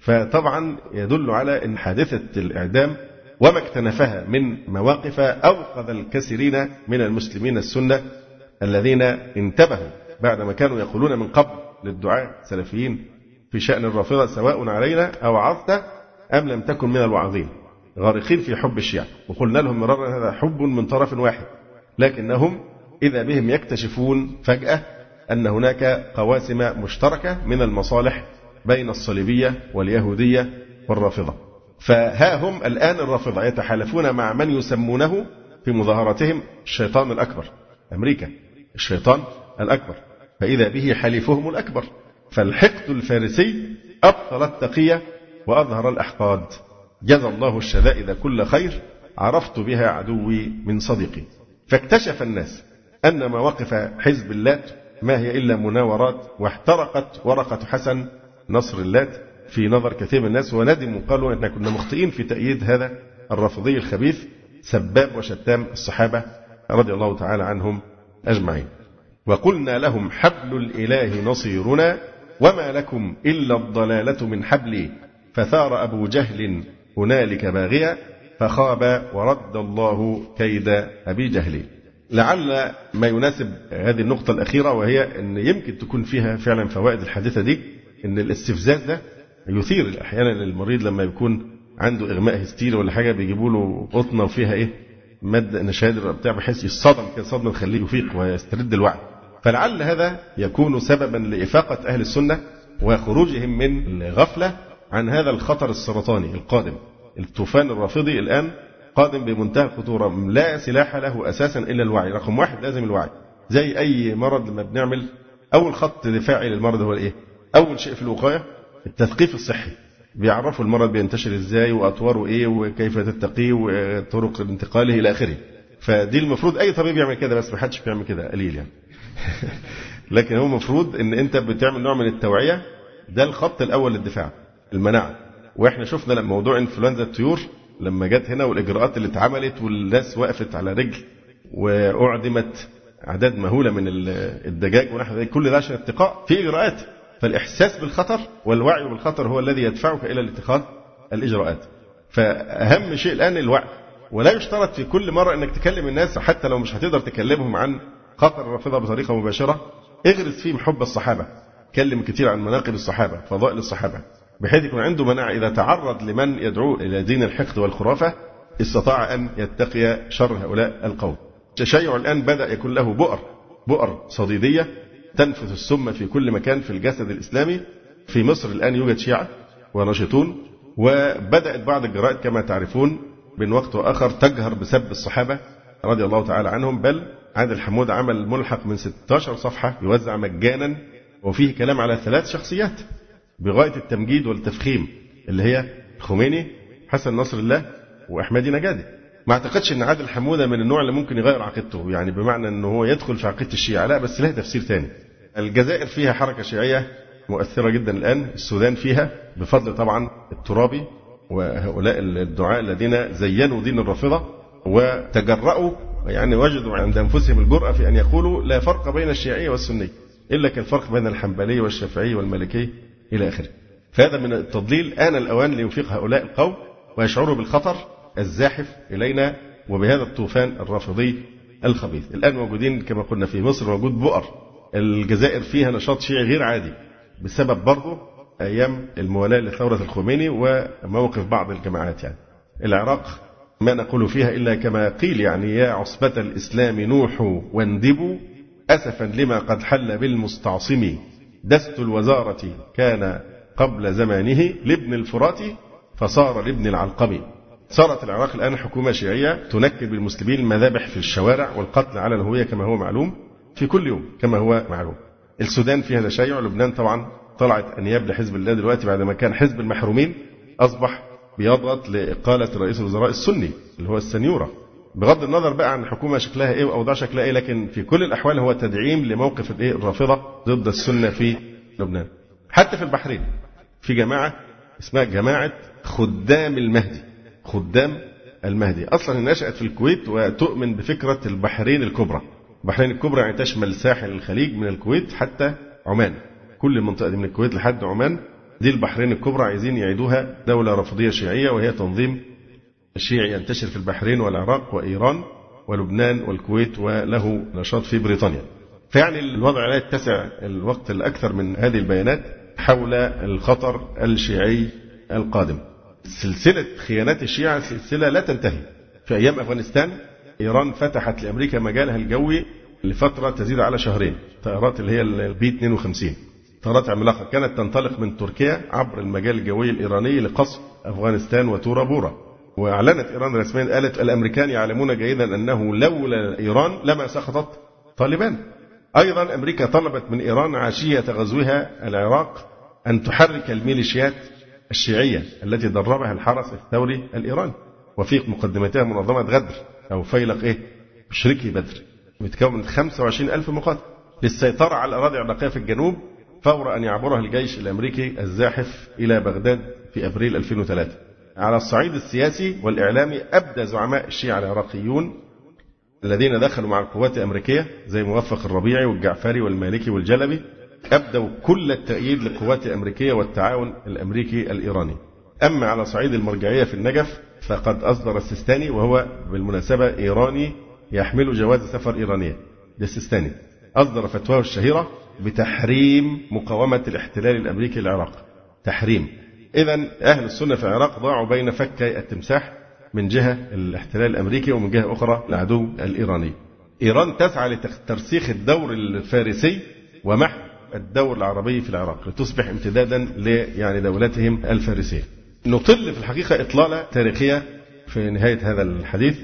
Speaker 2: فطبعا يدل على أن حادثة الإعدام وما اكتنفها من مواقف أوقظ الكثيرين من المسلمين السنة الذين انتبهوا بعدما كانوا يقولون من قبل للدعاء السلفيين في شأن الرافضة سواء علينا أو عظت أم لم تكن من الواعظين. غارقين في حب الشيعة. وقلنا لهم مرارا هذا حب من طرف واحد. لكنهم إذا بهم يكتشفون فجأة أن هناك قواسم مشتركة من المصالح بين الصليبية واليهودية والرافضة. فها هم الآن الرافضة. يتحالفون مع من يسمونه في مظاهراتهم الشيطان الأكبر. أمريكا. الشيطان الأكبر. فإذا به حليفهم الأكبر. فالحقد الفارسي أبطل التقية وأظهر الأحقاد. جزى الله الشدائد كل خير عرفت بها عدوي من صديقي. فاكتشف الناس أن مواقف حزب اللات ما هي إلا مناورات واحترقت ورقة حسن نصر اللات في نظر كثير من الناس وندموا قالوا أننا كنا مخطئين في تأييد هذا الرافضي الخبيث سباب وشتام الصحابة رضي الله تعالى عنهم أجمعين. وقلنا لهم حبل الإله نصيرنا وما لكم إلا الضلالة من حبلي فثار أبو جهل هنالك باغيا فخاب ورد الله كيد أبي جهل. لعل ما يناسب هذه النقطة الأخيرة وهي أن يمكن تكون فيها فعلا فوائد الحادثة دي أن الاستفزاز ده يثير أحيانا المريض لما يكون عنده إغماء هستيري ولا حاجة بيجيبوا له قطنة وفيها إيه؟ مادة نشادر بتاع بحيث يصطدم كده صدمة تخليه يفيق ويسترد الوعي. فلعل هذا يكون سببا لإفاقة أهل السنة وخروجهم من الغفلة عن هذا الخطر السرطاني القادم. الطوفان الرافضي الآن قادم بمنتهى الخطورة. لا سلاح له أساسا إلا الوعي. رقم واحد لازم الوعي. زي أي مرض لما بنعمل أول خط دفاعي للمرض هو الإيه أول شيء في الوقاية التثقيف الصحي. بيعرفوا المرض بينتشر إزاي وأطواره إيه وكيف تتقيه وطرق انتقاله إلى آخره. فدي المفروض أي طبيب يعمل كده بس ما حدش بيعمل كده قليل يعني. لكن هو المفروض إن أنت بتعمل نوع من التوعية ده الخط الأول للدفاع المناعة. وإحنا شفنا موضوع إنفلونزا الطيور لما جت هنا والإجراءات اللي اتعملت والناس وقفت على رجل وأعدمت أعداد مهولة من الدجاج ونحو ذلك كل ده عشان اتقاء في إجراءات. فالإحساس بالخطر والوعي بالخطر هو الذي يدفعك إلى الاتخاذ الإجراءات. فأهم شيء الآن الوعي. ولا يشترط في كل مرة إنك تكلم الناس حتى لو مش هتقدر تكلمهم عن خطر الرافضه بطريقة مباشرة. اغرس فيهم حب الصحابة. كلم كثير عن مناقب الصحابة فضائل الصحابة. بحيث يكون عنده مناعة إذا تعرض لمن يدعوه إلى دين الحقد والخرافة استطاع أن يتقي شر هؤلاء القوم. التشيع الآن بدأ يكون له بؤر بؤر صديدية تنفث السم في كل مكان في الجسد الإسلامي. في مصر الآن يوجد شيعة وناشطون وبدأت بعض الجرائد كما تعرفون من وقت وآخر تجهر بسب الصحابة رضي الله تعالى عنهم. بل عادل حمود عمل ملحق من 16 صفحة يوزع مجانا وفيه كلام على ثلاث شخصيات بغاية التمجيد والتفخيم اللي هي الخميني حسن نصر الله وأحمدي نجادي. ما أعتقدش إن عادل حمودة من النوع اللي ممكن يغير عقيدته يعني بمعنى إن هو يدخل في عقيدة الشيعة لا بس لها تفسير ثاني. الجزائر فيها حركة شيعية مؤثرة جدا الآن السودان فيها بفضل طبعا الترابي وهؤلاء الدعاء الذين زينوا دين الرافضة وتجرأوا يعني وجدوا عند أنفسهم الجرأه في أن يقولوا لا فرق بين الشيعيه والسنيه إلا كالفرق بين الحنبلي والشافعي والمالكي إلى آخره. فهذا من التضليل آن الأوان لينفق هؤلاء القوم ويشعروا بالخطر الزاحف إلينا وبهذا الطوفان الرافضي الخبيث. الآن موجودين كما قلنا في مصر موجود بؤر الجزائر فيها نشاط شيعي غير عادي بسبب برضه أيام الموالاة لثورة الخميني وموقف بعض الجماعات يعني. العراق ما نقول فيها إلا كما قيل يعني يا عصبة الإسلام نوحوا واندبوا أسفا لما قد حل بالمستعصم. دست الوزارة كان قبل زمانه لابن الفرات فصار لابن العلقم. صارت العراق الآن حكومة شيعية تنكب بالمسلمين المذابح في الشوارع والقتل على الهوية كما هو معلوم في كل يوم كما هو معلوم. السودان فيها تشيع لبنان طبعا طلعت أنياب لحزب الله دلوقتي بعد ما كان حزب المحرومين أصبح بيضغط لإقالة رئيس الوزراء السني اللي هو السنيورة. بغض النظر بقى عن الحكومة شكلها إيه وأوضاع شكلها إيه لكن في كل الأحوال هو تدعيم لموقف الإيه الرافضة ضد السنة في لبنان. حتى في البحرين في جماعة اسمها جماعة خدام المهدي. خدام المهدي. أصلا نشأت في الكويت وتؤمن بفكرة البحرين الكبرى. البحرين الكبرى يعني تشمل ساحل الخليج من الكويت حتى عمان. كل المنطقة دي من الكويت لحد عمان دي البحرين الكبرى عايزين يعيدوها دولة رافضية شيعية وهي تنظيم الشيعي ينتشر في البحرين والعراق وإيران ولبنان والكويت وله نشاط في بريطانيا. فيعني الوضع لا يتسع الوقت الأكثر من هذه البيانات حول الخطر الشيعي القادم. سلسلة خيانات الشيعة سلسلة لا تنتهي. في أيام أفغانستان إيران فتحت لأمريكا مجالها الجوي لفترة تزيد على شهرين طائرات اللي هي البي 52 طائرات عملاقة كانت تنطلق من تركيا عبر المجال الجوي الإيراني لقصف أفغانستان وتورا بورا. وأعلنت إيران رسميا قالت الأمريكان يعلمون جيدا أنه لولا إيران لما سقطت طالبان. أيضا أمريكا طلبت من إيران عشية غزوها العراق أن تحرك الميليشيات الشيعية التي دربها الحرس الثوري الإيراني. وفي مقدمتها منظمة غدر أو فيلق إيه؟ مشركي بدر متكون من 25 ألف مقاتل. للسيطرة على الأراضي العراقية في الجنوب فور أن يعبرها الجيش الأمريكي الزاحف إلى بغداد في أبريل 2003 على الصعيد السياسي والإعلامي أبدى زعماء الشيعة العراقيون الذين دخلوا مع القوات الأمريكية زي موفق الربيعي والجعفري والمالكي والجلبي أبدوا كل التأييد للقوات الأمريكية والتعاون الأمريكي الإيراني. أما على صعيد المرجعية في النجف فقد أصدر السيستاني وهو بالمناسبة إيراني يحمل جواز سفر إيرانية. السيستاني. أصدر فتواه الشهيرة بتحريم مقاومة الاحتلال الأمريكي للعراق. تحريم. إذا أهل السنة في العراق ضاعوا بين فكي التمساح من جهة الاحتلال الأمريكي ومن جهة أخرى العدو الإيراني. إيران تسعى لترسيخ الدور الفارسي ومحو الدور العربي في العراق لتصبح امتدادا يعني دولتهم الفارسية. نطل في الحقيقة إطلالة تاريخية في نهاية هذا الحديث.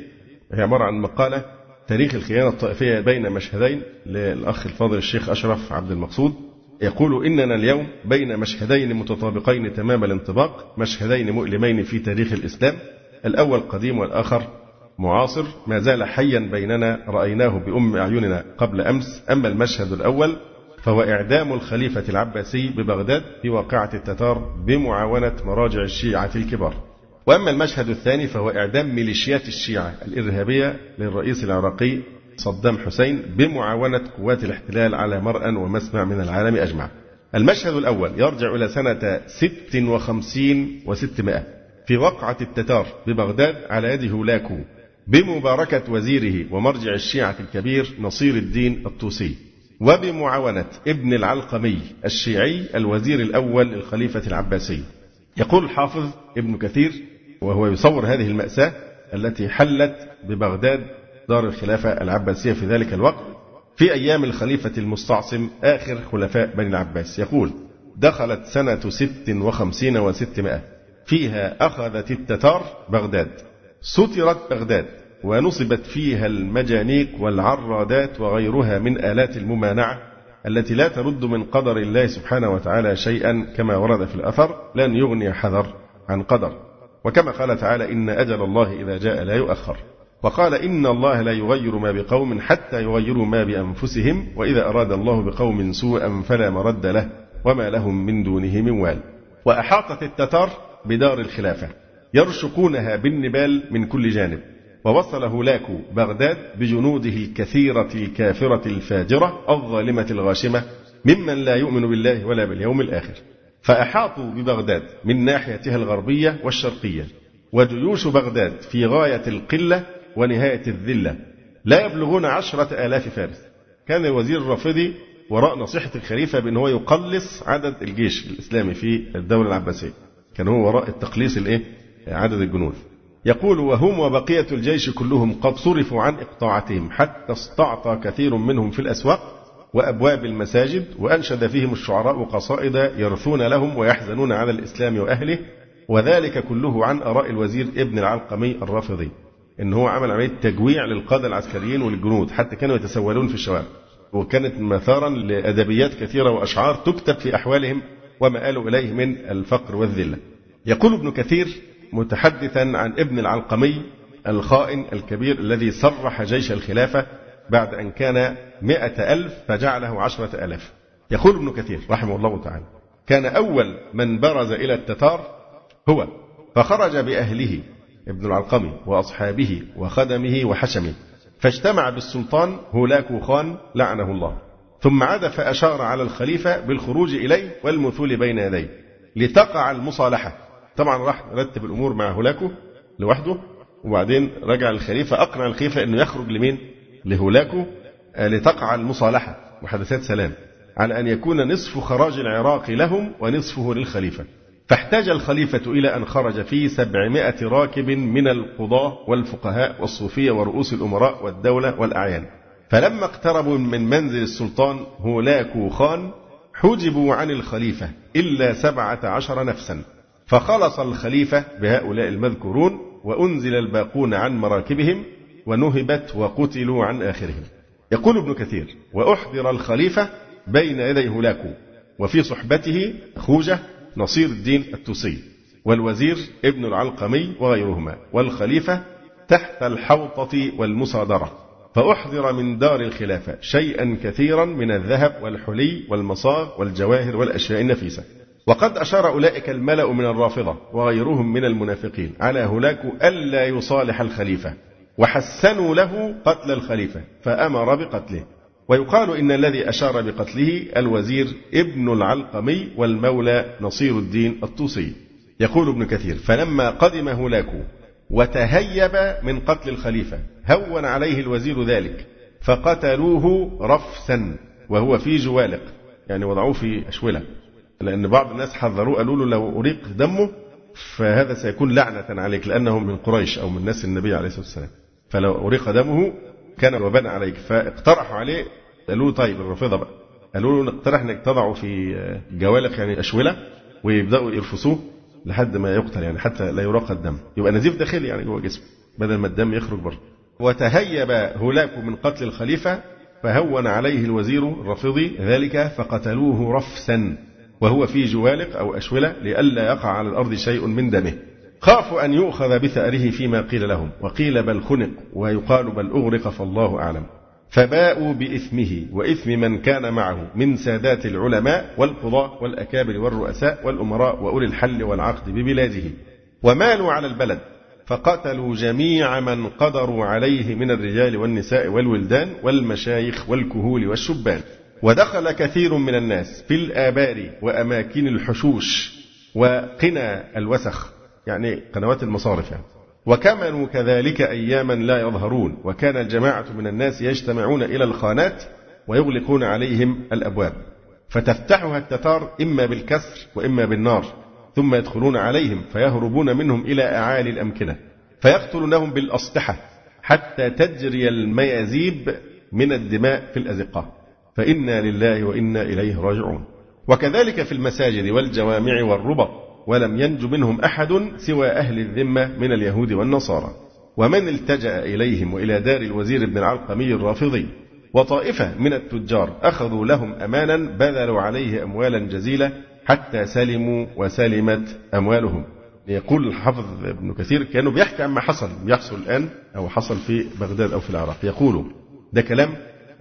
Speaker 2: هي عبارة عن مقالة تاريخ الخيانة الطائفية بين مشهدين للأخ الفاضل الشيخ أشرف عبد المقصود. يقول إننا اليوم بين مشهدين متطابقين تمام الانطباق مشهدين مؤلمين في تاريخ الإسلام. الأول قديم والآخر معاصر. ما زال حيا بيننا رأيناه بأم أعيننا قبل أمس. أما المشهد الأول فهو إعدام الخليفة العباسي ببغداد في واقعة التتار بمعاونة مراجع الشيعة الكبار. وأما المشهد الثاني فهو إعدام ميليشيات الشيعة الإرهابية للرئيس العراقي صدام حسين بمعاونة قوات الاحتلال على مرأى ومسمع من العالم أجمع. المشهد الأول يرجع إلى سنة 56 و600 في وقعة التتار ببغداد على يد هولاكو بمباركة وزيره ومرجع الشيعة الكبير نصير الدين الطوسي وبمعاونة ابن العلقمي الشيعي الوزير الأول للخليفة العباسي. يقول الحافظ ابن كثير وهو يصور هذه المأساة التي حلت ببغداد دار الخلافة العباسية في ذلك الوقت في أيام الخليفة المستعصم آخر خلفاء بني العباس. يقول دخلت سنة ست وخمسين وستمائة. فيها أخذت التتار بغداد. سترت بغداد ونصبت فيها المجانيق والعرادات وغيرها من آلات الممانعة التي لا ترد من قدر الله سبحانه وتعالى شيئا كما ورد في الأثر. لن يغني حذر عن قدر. وكما قال تعالى إن أجل الله إذا جاء لا يؤخر. وقال إن الله لا يغير ما بقوم حتى يغيروا ما بأنفسهم وإذا أراد الله بقوم سوءا فلا مرد له وما لهم من دونه من وال. وأحاطت التتار بدار الخلافة يرشقونها بالنبال من كل جانب. ووصل هولاكو بغداد بجنوده الكثيرة الكافرة الفاجرة الظالمة الغاشمة ممن لا يؤمن بالله ولا باليوم الآخر. فأحاطوا ببغداد من ناحيتها الغربية والشرقية وجيوش بغداد في غاية القلة ونهاية الذلة. لا يبلغون عشرة آلاف فارس. كان الوزير الرافضي وراء نصيحة الخليفة بأن هو يقلص عدد الجيش الإسلامي في الدولة العباسية. كان هو وراء التقليص الإيه؟ عدد الجنود. يقول وهم وبقية الجيش كلهم قد صرفوا عن إقطاعتهم حتى استعطى كثير منهم في الأسواق وأبواب المساجد وأنشد فيهم الشعراء قصائد يرثون لهم ويحزنون على الإسلام وأهله وذلك كله عن آراء الوزير ابن العلقمي الرافضي إن هو عمل عملية تجويع للقادة العسكريين والجنود حتى كانوا يتسولون في الشوارع. وكانت مثارا لأدبيات كثيرة وأشعار تكتب في أحوالهم وما آلوا إليه من الفقر والذلة. يقول ابن كثير متحدثا عن ابن العلقمي الخائن الكبير الذي صرح جيش الخلافة بعد أن كان مئة ألف فجعله عشرة ألاف يقول ابن كثير رحمه الله تعالى كان أول من برز إلى التتار هو فخرج بأهله ابن العلقمي وأصحابه وخدمه وحشمه فاجتمع بالسلطان هولاكو خان لعنه الله ثم عاد فأشار على الخليفة بالخروج إليه والمثول بين يديه لتقع المصالحة. طبعا راح رتب الأمور مع هولاكو لوحده وبعدين رجع الخليفة أقنع الخليفة أنه يخرج لمين؟ لهولاكو آه، لتقع المصالحة. محادثات سلام. على أن يكون نصف خراج العراق لهم ونصفه للخليفة. فاحتاج الخليفة إلى أن خرج فيه سبعمائة راكب من القضاة والفقهاء والصوفية ورؤوس الأمراء والدولة والأعيان. فلما اقتربوا من منزل السلطان هولاكو خان حجبوا عن الخليفة إلا سبعة عشر نفسا. فخلص الخليفة بهؤلاء المذكورون وأنزل الباقون عن مراكبهم ونهبت وقتلوا عن آخرهم. يقول ابن كثير وأحضر الخليفة بين يدي هولاكو وفي صحبته خوجة نصير الدين التوسي والوزير ابن العلقمي وغيرهما والخليفة تحت الحوطة والمصادرة. فأحضر من دار الخلافة شيئا كثيرا من الذهب والحلي والمصاغ والجواهر والأشياء النفيسة. وقد أشار أولئك الملأ من الرافضة وغيرهم من المنافقين على هناك ألا يصالح الخليفة. وحسنوا له قتل الخليفة فأمر بقتله. ويقال إن الذي أشار بقتله الوزير ابن العلقمي والمولى نصير الدين الطوسي. يقول ابن كثير فلما قدم هولاكو وتهيب من قتل الخليفة هون عليه الوزير ذلك فقتلوه رفسا وهو في جوالق. يعني وضعوه في أشولة. لأن بعض الناس حذروه قالوا له لو أريق دمه فهذا سيكون لعنة عليك لأنه من قريش أو من ناس النبي عليه الصلاة والسلام. فلو أريق دمه كان وباء عليك. فاقترحوا عليه قالوا له طيب الرافضة بقى. قالوا له نقترح إنك تضعه في جوالق يعني أشولة ويبدأوا يرفسوه لحد ما يقتل يعني حتى لا يراق الدم. يبقى نزيف داخلي يعني جوه جسمه بدل ما الدم يخرج بره. وتهيب هولاك من قتل الخليفة فهون عليه الوزير الرافضي ذلك فقتلوه رفسا وهو في جوالق أو أشولة لئلا يقع على الأرض شيء من دمه. خافوا أن يؤخذ بثأره فيما قيل لهم وقيل بل خنق ويقال بل أغرق فالله أعلم. فباءوا بإثمه وإثم من كان معه من سادات العلماء والقضاة والأكابر والرؤساء والأمراء وأولي الحل والعقد ببلاده ومالوا على البلد فقتلوا جميع من قدروا عليه من الرجال والنساء والولدان والمشايخ والكهول والشبان. ودخل كثير من الناس في الآبار وأماكن الحشوش وقنا الوسخ. يعني قنوات المصارف يعني. وكمنوا كذلك أياما لا يظهرون. وكان الجماعة من الناس يجتمعون إلى الخانات ويغلقون عليهم الأبواب. فتفتحها التتار إما بالكسر وإما بالنار ثم يدخلون عليهم فيهربون منهم إلى أعالي الأمكنة. فيقتلونهم بالأسلحة حتى تجري الميازيب من الدماء في الأزقة. فإنا لله وإنا إليه راجعون. وكذلك في المساجد والجوامع والربط. ولم ينج منهم أحد سوى أهل الذمة من اليهود والنصارى. ومن التجأ إليهم وإلى دار الوزير بن العلقمي الرافضي. وطائفة من التجار أخذوا لهم أمانا بذلوا عليه أموالا جزيلة حتى سلموا وسلمت أموالهم. يقول الحافظ ابن كثير كانوا بيحكي عما حصل يحصل الآن أو حصل في بغداد أو في العراق. يقول ده كلام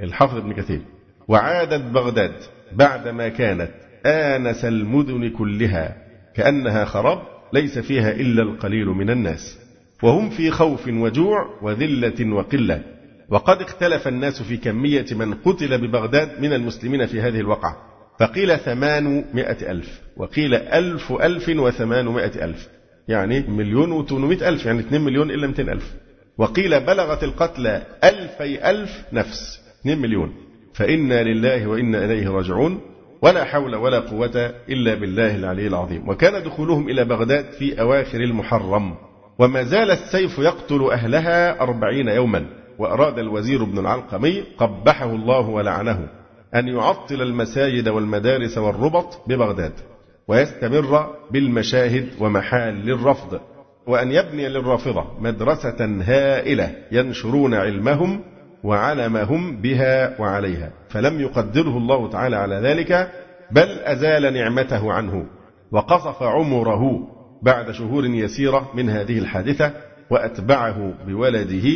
Speaker 2: الحافظ ابن كثير. وعادت بغداد بعدما كانت آنس المدن كلها كأنها خراب ليس فيها إلا القليل من الناس. وهم في خوف وجوع وذلة وقلة. وقد اختلف الناس في كمية من قتل ببغداد من المسلمين في هذه الوقعة. فقيل ثمانمائة ألف. وقيل ألف ألف وثمانمائة ألف. يعني مليون وثمانمائة ألف يعني اثنين مليون إلا مئتين ألف. وقيل بلغت القتلى ألفي ألف نفس اثنين مليون. فإنا لله وإنا إليه راجعون. ولا حول ولا قوة إلا بالله العلي العظيم. وكان دخولهم إلى بغداد في أواخر المحرم. وما زال السيف يقتل أهلها أربعين يوما. وأراد الوزير ابن العلقمي قبحه الله ولعنه أن يعطل المساجد والمدارس والربط ببغداد. ويستمر بالمشاهد ومحال للرفض. وأن يبني للرافضة مدرسة هائلة ينشرون علمهم وعلمهم بها وعليها. فلم يقدره الله تعالى على ذلك بل أزال نعمته عنه وقصف عمره بعد شهور يسيرة من هذه الحادثة وأتبعه بولده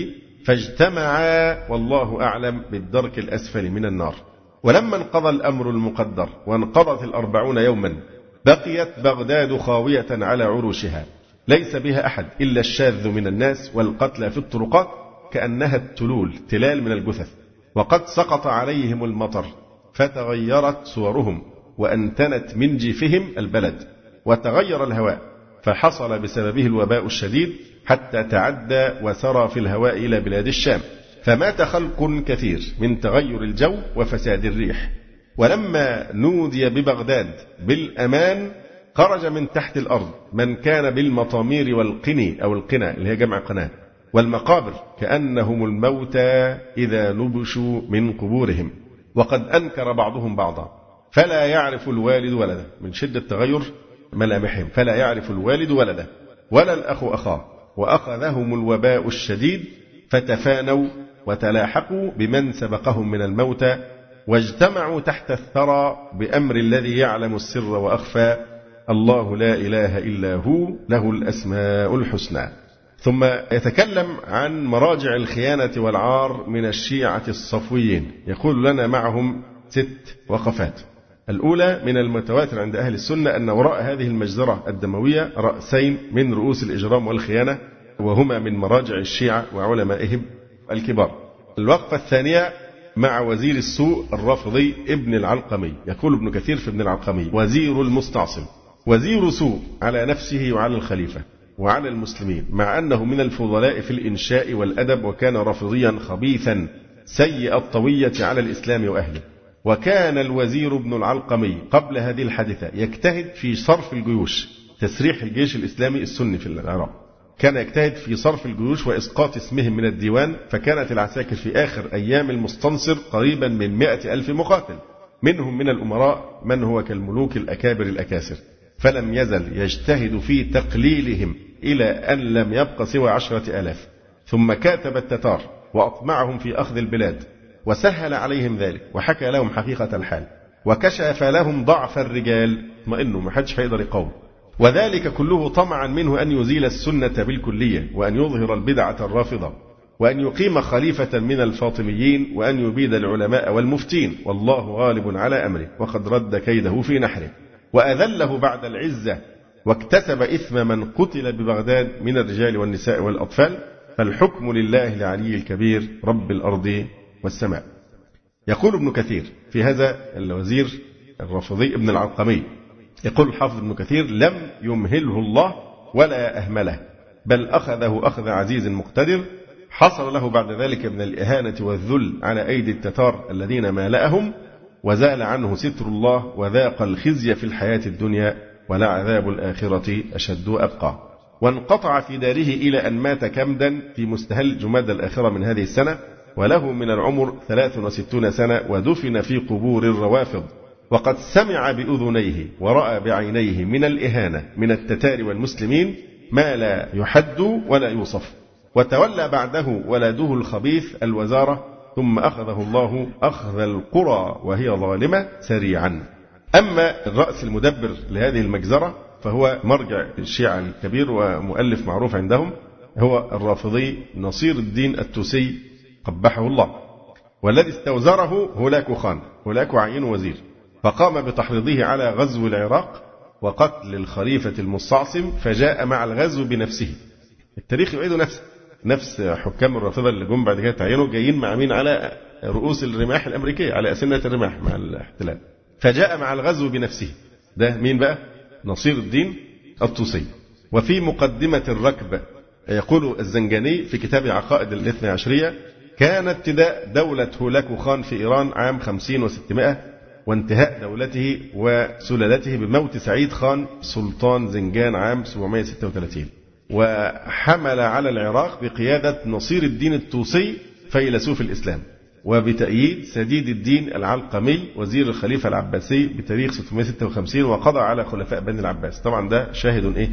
Speaker 2: فاجتمعا والله أعلم بالدرك الأسفل من النار. ولما انقضى الأمر المقدر وانقضت الأربعون يوما بقيت بغداد خاوية على عروشها ليس بها أحد إلا الشاذ من الناس والقتلى في الطرقات كأنها التلول تلال من الجثث. وقد سقط عليهم المطر فتغيرت صورهم وأنتنت من جيفهم البلد وتغير الهواء فحصل بسببه الوباء الشديد حتى تعدى وسرى في الهواء إلى بلاد الشام. فمات خلق كثير من تغير الجو وفساد الريح. ولما نودي ببغداد بالأمان خرج من تحت الأرض من كان بالمطامير والقني أو القنا اللي هي جمع قناة. والمقابر كأنهم الموتى إذا نبشوا من قبورهم وقد أنكر بعضهم بعضا. فلا يعرف الوالد ولده. من شدة تغير ملامحهم. فلا يعرف الوالد ولده ولا الأخ أخاه. وأخذهم الوباء الشديد فتفانوا وتلاحقوا بمن سبقهم من الموتى واجتمعوا تحت الثرى بأمر الذي يعلم السر وأخفى. الله لا إله إلا هو له الأسماء الحسنى. ثم يتكلم عن مراجع الخيانة والعار من الشيعة الصفويين. يقول لنا معهم ست وقفات. الأولى من المتواتر عند أهل السنة أن وراء هذه المجزرة الدموية رأسين من رؤوس الإجرام والخيانة وهما من مراجع الشيعة وعلمائهم الكبار. الوقفة الثانية مع وزير السوء الرافضي ابن العلقمي. يقول ابن كثير في ابن العلقمي وزير المستعصم. وزير سوء على نفسه وعلى الخليفة. وعلى المسلمين مع أنه من الفضلاء في الإنشاء والأدب وكان رافضيا خبيثا سيء الطوية على الإسلام وأهله. وكان الوزير ابن العلقمي قبل هذه الحادثة يجتهد في صرف الجيوش تسريح الجيش الإسلامي السني في العراق. كان يجتهد في صرف الجيوش وإسقاط اسمهم من الديوان فكانت العساكر في آخر أيام المستنصر قريبا من مئة ألف مقاتل منهم من الأمراء من هو كالملوك الأكابر الأكاسر. فلم يزل يجتهد في تقليلهم إلى أن لم يبق سوى عشرة آلاف. ثم كاتب التتار وأطمعهم في أخذ البلاد وسهل عليهم ذلك وحكى لهم حقيقة الحال. وكشف لهم ضعف الرجال اطمئنوا ما حدش هيقدر يقاوم وذلك كله طمعا منه أن يزيل السنة بالكلية وأن يظهر البدعة الرافضة وأن يقيم خليفة من الفاطميين وأن يبيد العلماء والمفتين. والله غالب على أمره وقد رد كيده في نحره. وأذله بعد العزة واكتسب إثم من قتل ببغداد من الرجال والنساء والأطفال فالحكم لله العلي الكبير رب الأرض والسماء. يقول ابن كثير في هذا الوزير الرافضي ابن العلقمي يقول الحافظ ابن كثير لم يمهله الله ولا أهمله بل أخذه أخذ عزيز مقتدر حصل له بعد ذلك من الإهانة والذل على أيدي التتار الذين مالأهم وزال عنه ستر الله وذاق الخزي في الحياة الدنيا ولعذاب الآخرة أشد وأبقى. وانقطع في داره إلى أن مات كمدا في مستهل جماد الآخرة من هذه السنة وله من العمر 63 سنة ودفن في قبور الروافض. وقد سمع بأذنيه ورأى بعينيه من الإهانة من التتار والمسلمين ما لا يحد ولا يوصف. وتولى بعده ولده الخبيث الوزارة ثم أخذه الله أخذ القرى وهي ظالمة سريعا. أما الرأس المدبر لهذه المجزرة فهو مرجع الشيعة الكبير ومؤلف معروف عندهم هو الرافضي نصير الدين التوسي قبحه الله والذي استوزره هولاكو خان هولاكو عين وزير فقام بتحريضه على غزو العراق وقتل الخليفة المستعصم فجاء مع الغزو بنفسه. التاريخ يعيد نفسه نفس حكام الرافضة اللي جم بعد كده تعينوا جايين مع مين على رؤوس الرماح الأمريكية على أسنة الرماح مع الاحتلال. فجاء مع الغزو بنفسه. ده مين بقى؟ نصير الدين الطوسي. وفي مقدمة الركب يقول الزنجاني في كتاب عقائد الاثنى عشرية كان ابتداء دولة هولاكو خان في إيران عام خمسين وستمائة وانتهاء دولته وسلالته بموت سعيد خان سلطان زنجان عام 736 وحمل على العراق بقيادة نصير الدين الطوسي فيلسوف الإسلام. وبتأييد سديد الدين العلقمي وزير الخليفة العباسي بتاريخ 656 وقضى على خلفاء بني العباس. طبعا ده شاهد إيه؟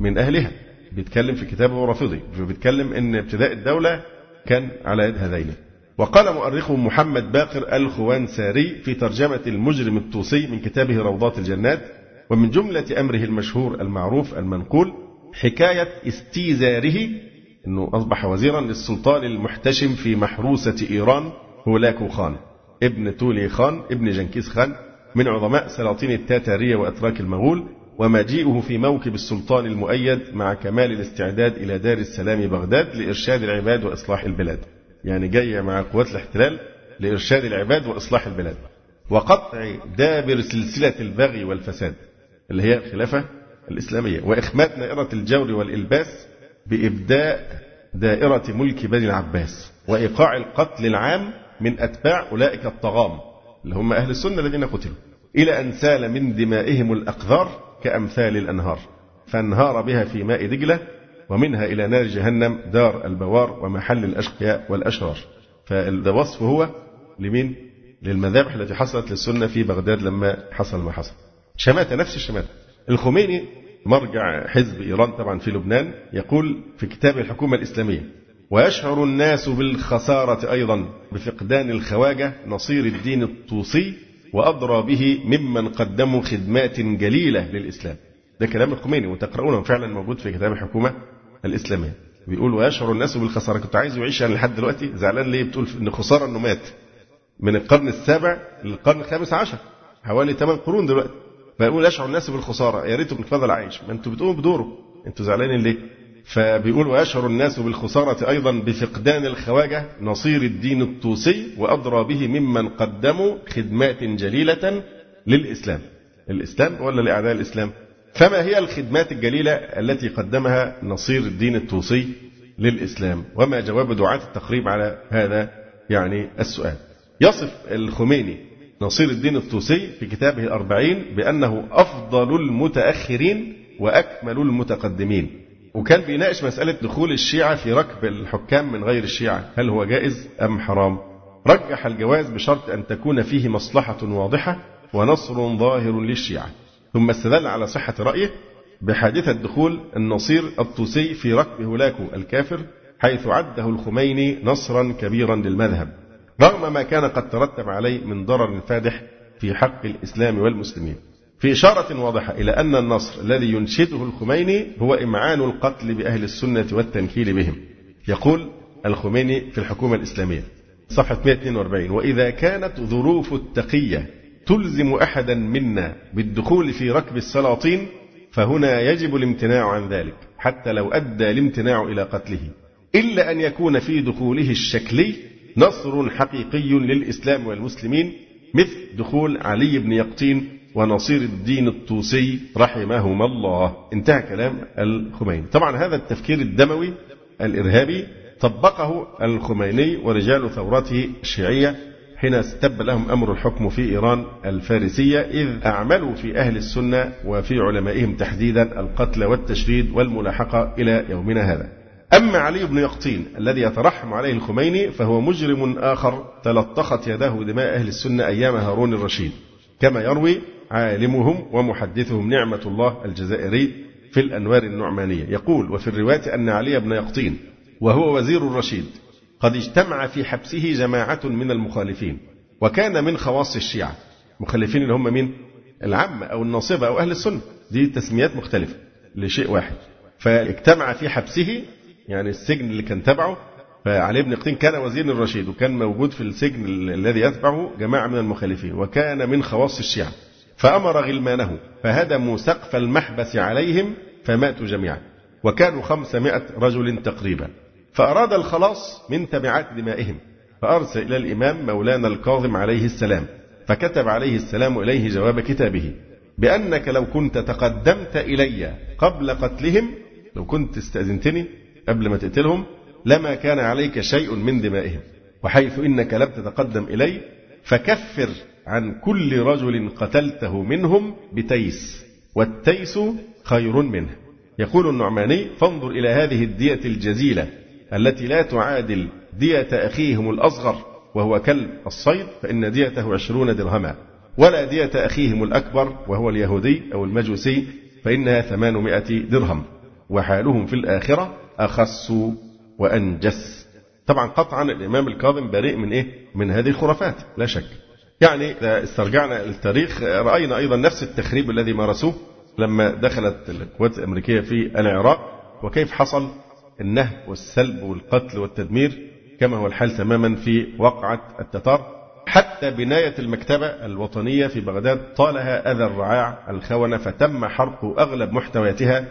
Speaker 2: من أهلها. بيتكلم في كتابه رافضي بيتكلم إن ابتداء الدولة كان على يد هذين. وقال مؤرخه محمد باقر الخوانساري في ترجمة المجرم الطوسي من كتابه روضات الجنات ومن جملة أمره المشهور المعروف المنقول حكاية استيزاره أنه أصبح وزيرا للسلطان المحتشم في محروسة إيران هولاكو خان ابن تولي خان ابن جنكيز خان من عظماء سلاطين التاتارية وأتراك المغول ومجيئه في موكب السلطان المؤيد مع كمال الاستعداد إلى دار السلام بغداد لإرشاد العباد وإصلاح البلاد. يعني جاية مع قوات الاحتلال لإرشاد العباد وإصلاح البلاد. وقطع دابر سلسلة البغي والفساد اللي هي الخلافة الإسلامية وإخماد دائرة الجور والإلباس بإبداء دائرة ملك بني العباس وإيقاع القتل العام من أتباع أولئك الطغام اللي هم أهل السنة الذين قتلوا إلى أن سال من دمائهم الأقذار كأمثال الأنهار فانهار بها في ماء دجلة ومنها إلى نار جهنم دار البوار ومحل الأشقياء والأشرار. فده وصف هو لمين؟ للمذابح التي حصلت للسنة في بغداد لما حصل ما حصل. شماتة نفس الشماتة. الخميني مرجع حزب إيران طبعا في لبنان يقول في كتاب الحكومة الإسلامية ويشعر الناس بالخسارة أيضا بفقدان الخواجة نصير الدين الطوسي وأدرى به ممن قدموا خدمات جليلة للإسلام. ده كلام الخميني وتقرؤونه فعلا موجود في كتاب الحكومة الإسلامية. بيقول ويشعر الناس بالخسارة. كنت عايز يعيش يعني لحد دلوقتي زعلان ليه؟ بتقول إن خسارة إنه مات. من القرن السابع للقرن الخامس عشر حوالي ثمان قرون دلوقتي. فيقول يشعر الناس بالخسارة. يا ريته كان فضل عايش. ما أنتوا بتقوموا بدوره. أنتوا زعلانين ليه؟ فبيقول ويشعر الناس بالخسارة أيضا بفقدان الخواجة نصير الدين الطوسي وأدرى به ممن قدموا خدمات جليلة للإسلام. الإسلام ولا لأعداء الإسلام؟ فما هي الخدمات الجليلة التي قدمها نصير الدين الطوسي للإسلام؟ وما جواب دعاة التقريب على هذا؟ يعني السؤال. يصف الخميني نصير الدين الطوسي في كتابه الأربعين بأنه أفضل المتأخرين وأكمل المتقدمين. وكان بيناقش مسألة دخول الشيعة في ركب الحكام من غير الشيعة. هل هو جائز أم حرام؟ رجح الجواز بشرط أن تكون فيه مصلحة واضحة ونصر ظاهر للشيعة. ثم استدل على صحة رأيه بحادثة دخول النصير الطوسي في ركب هولاكو الكافر حيث عده الخميني نصرا كبيرا للمذهب رغم ما كان قد ترتب عليه من ضرر فادح في حق الإسلام والمسلمين. في إشارة واضحة إلى أن النصر الذي ينشده الخميني هو إمعان القتل بأهل السنة والتنكيل بهم. يقول الخميني في الحكومة الإسلامية صفحة 142 وإذا كانت ظروف التقية تلزم أحدا منا بالدخول في ركب السلاطين فهنا يجب الامتناع عن ذلك حتى لو أدى الامتناع إلى قتله. إلا أن يكون في دخوله الشكلي نصر حقيقي للإسلام والمسلمين مثل دخول علي بن يقطين ونصير الدين الطوسي رحمهما الله. انتهى كلام الخميني. طبعا هذا التفكير الدموي الإرهابي طبقه الخميني ورجال ثورته الشيعية حين استب لهم أمر الحكم في إيران الفارسية إذ أعملوا في أهل السنة وفي علمائهم تحديدا القتل والتشريد والملاحقة إلى يومنا هذا. أما علي بن يقطين الذي يترحم عليه الخميني فهو مجرم آخر تلطخت يداه دماء أهل السنة أيام هارون الرشيد. كما يروي عالمهم ومحدثهم نعمة الله الجزائري في الأنوار النعمانية. يقول وفي الرواية أن علي بن يقطين وهو وزير الرشيد قد اجتمع في حبسه جماعة من المخالفين وكان من خواص الشيعة مخالفين اللي هم مين العامة أو الناصبة أو أهل السنة. دي تسميات مختلفة لشيء واحد. فاجتمع في حبسه يعني السجن اللي كان تبعه فعلي بن قطين كان وزير الرشيد وكان موجود في السجن الذي يتبعه جماعة من المخالفين وكان من خواص الشيعة. فأمر غلمانه فهدموا سقف المحبس عليهم فماتوا جميعا. وكانوا خمسمائة رجل تقريبا. فأراد الخلاص من تبعات دمائهم فأرسل إلى الإمام مولانا الكاظم عليه السلام فكتب عليه السلام إليه جواب كتابه بأنك لو كنت تقدمت إلي قبل قتلهم لو كنت استأذنتني قبل ما تقتلهم لما كان عليك شيء من دمائهم. وحيث إنك لم تتقدم إلي فكفر عن كل رجل قتلته منهم بتيس والتيس خير منه. يقول النعماني فانظر إلى هذه الدية الجزيلة التي لا تعادل دية أخيهم الأصغر وهو كلب الصيد فإن ديته عشرون درهما. ولا دية أخيهم الأكبر وهو اليهودي أو المجوسي فإنها ثمانمائة درهم. وحالهم في الآخرة أخس وأنجس. طبعا قطعا الإمام الكاظم بريء من إيه؟ من هذه الخرافات لا شك. يعني إذا استرجعنا التاريخ رأينا أيضا نفس التخريب الذي مارسوه لما دخلت القوات الأمريكية في العراق وكيف حصل النهب والسلب والقتل والتدمير كما هو الحال تماما في وقعة التتار. حتى بناية المكتبة الوطنية في بغداد طالها أذى الرعاع الخونة فتم حرق أغلب محتوياتها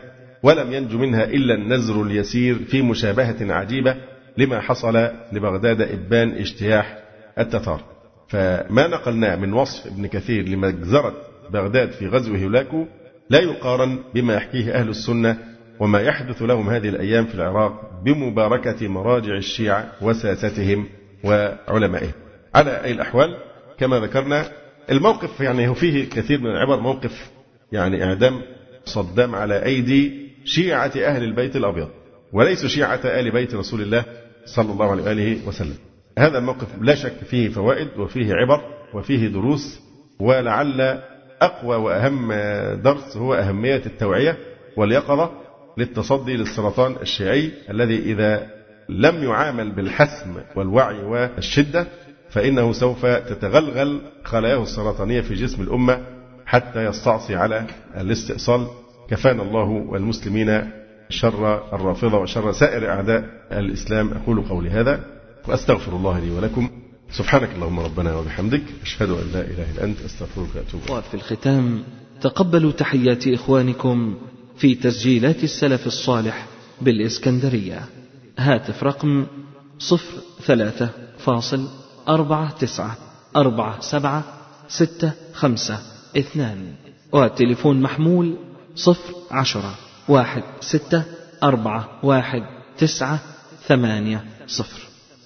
Speaker 2: ولم ينج منها إلا النزر اليسير في مشابهة عجيبة لما حصل لبغداد إبان اجتياح التتار. فما نقلناه من وصف ابن كثير لمجزرة بغداد في غزو هولاكو لا يقارن بما يحكيه أهل السنة وما يحدث لهم هذه الأيام في العراق بمباركة مراجع الشيعة وساستهم وعلمائهم. على أي الأحوال كما ذكرنا الموقف يعني هو فيه كثير من العبر موقف يعني إعدام صدام على أيدي شيعة أهل البيت الأبيض وليسوا شيعة آل بيت رسول الله صلى الله عليه وآله وسلم. هذا الموقف لا شك فيه فوائد وفيه عبر وفيه دروس ولعل أقوى وأهم درس هو أهمية التوعية واليقظة للتصدي للسرطان الشيعي الذي إذا لم يعامل بالحسم والوعي والشدة فإنه سوف تتغلغل خلاياه السرطانية في جسم الأمة حتى يستعصي على الاستئصال. كفانا الله والمسلمين شر الرافضة وشر سائر أعداء الإسلام. أقول قولي هذا. وأستغفر الله لي ولكم. سبحانك اللهم ربنا وبحمدك. أشهد أن لا إله إلا أنت. أستغفرك وأتوب
Speaker 4: وفي الختام. تقبلوا تحيات إخوانكم في تسجيلات السلف الصالح بالإسكندرية. هاتف رقم صفر ثلاثة فاصل أربعة تسعة أربعة سبعة ستة خمسة اثنان. والتليفون محمول صفر عشرة واحد ستة أربعة واحد تسعة ثمانية صفر.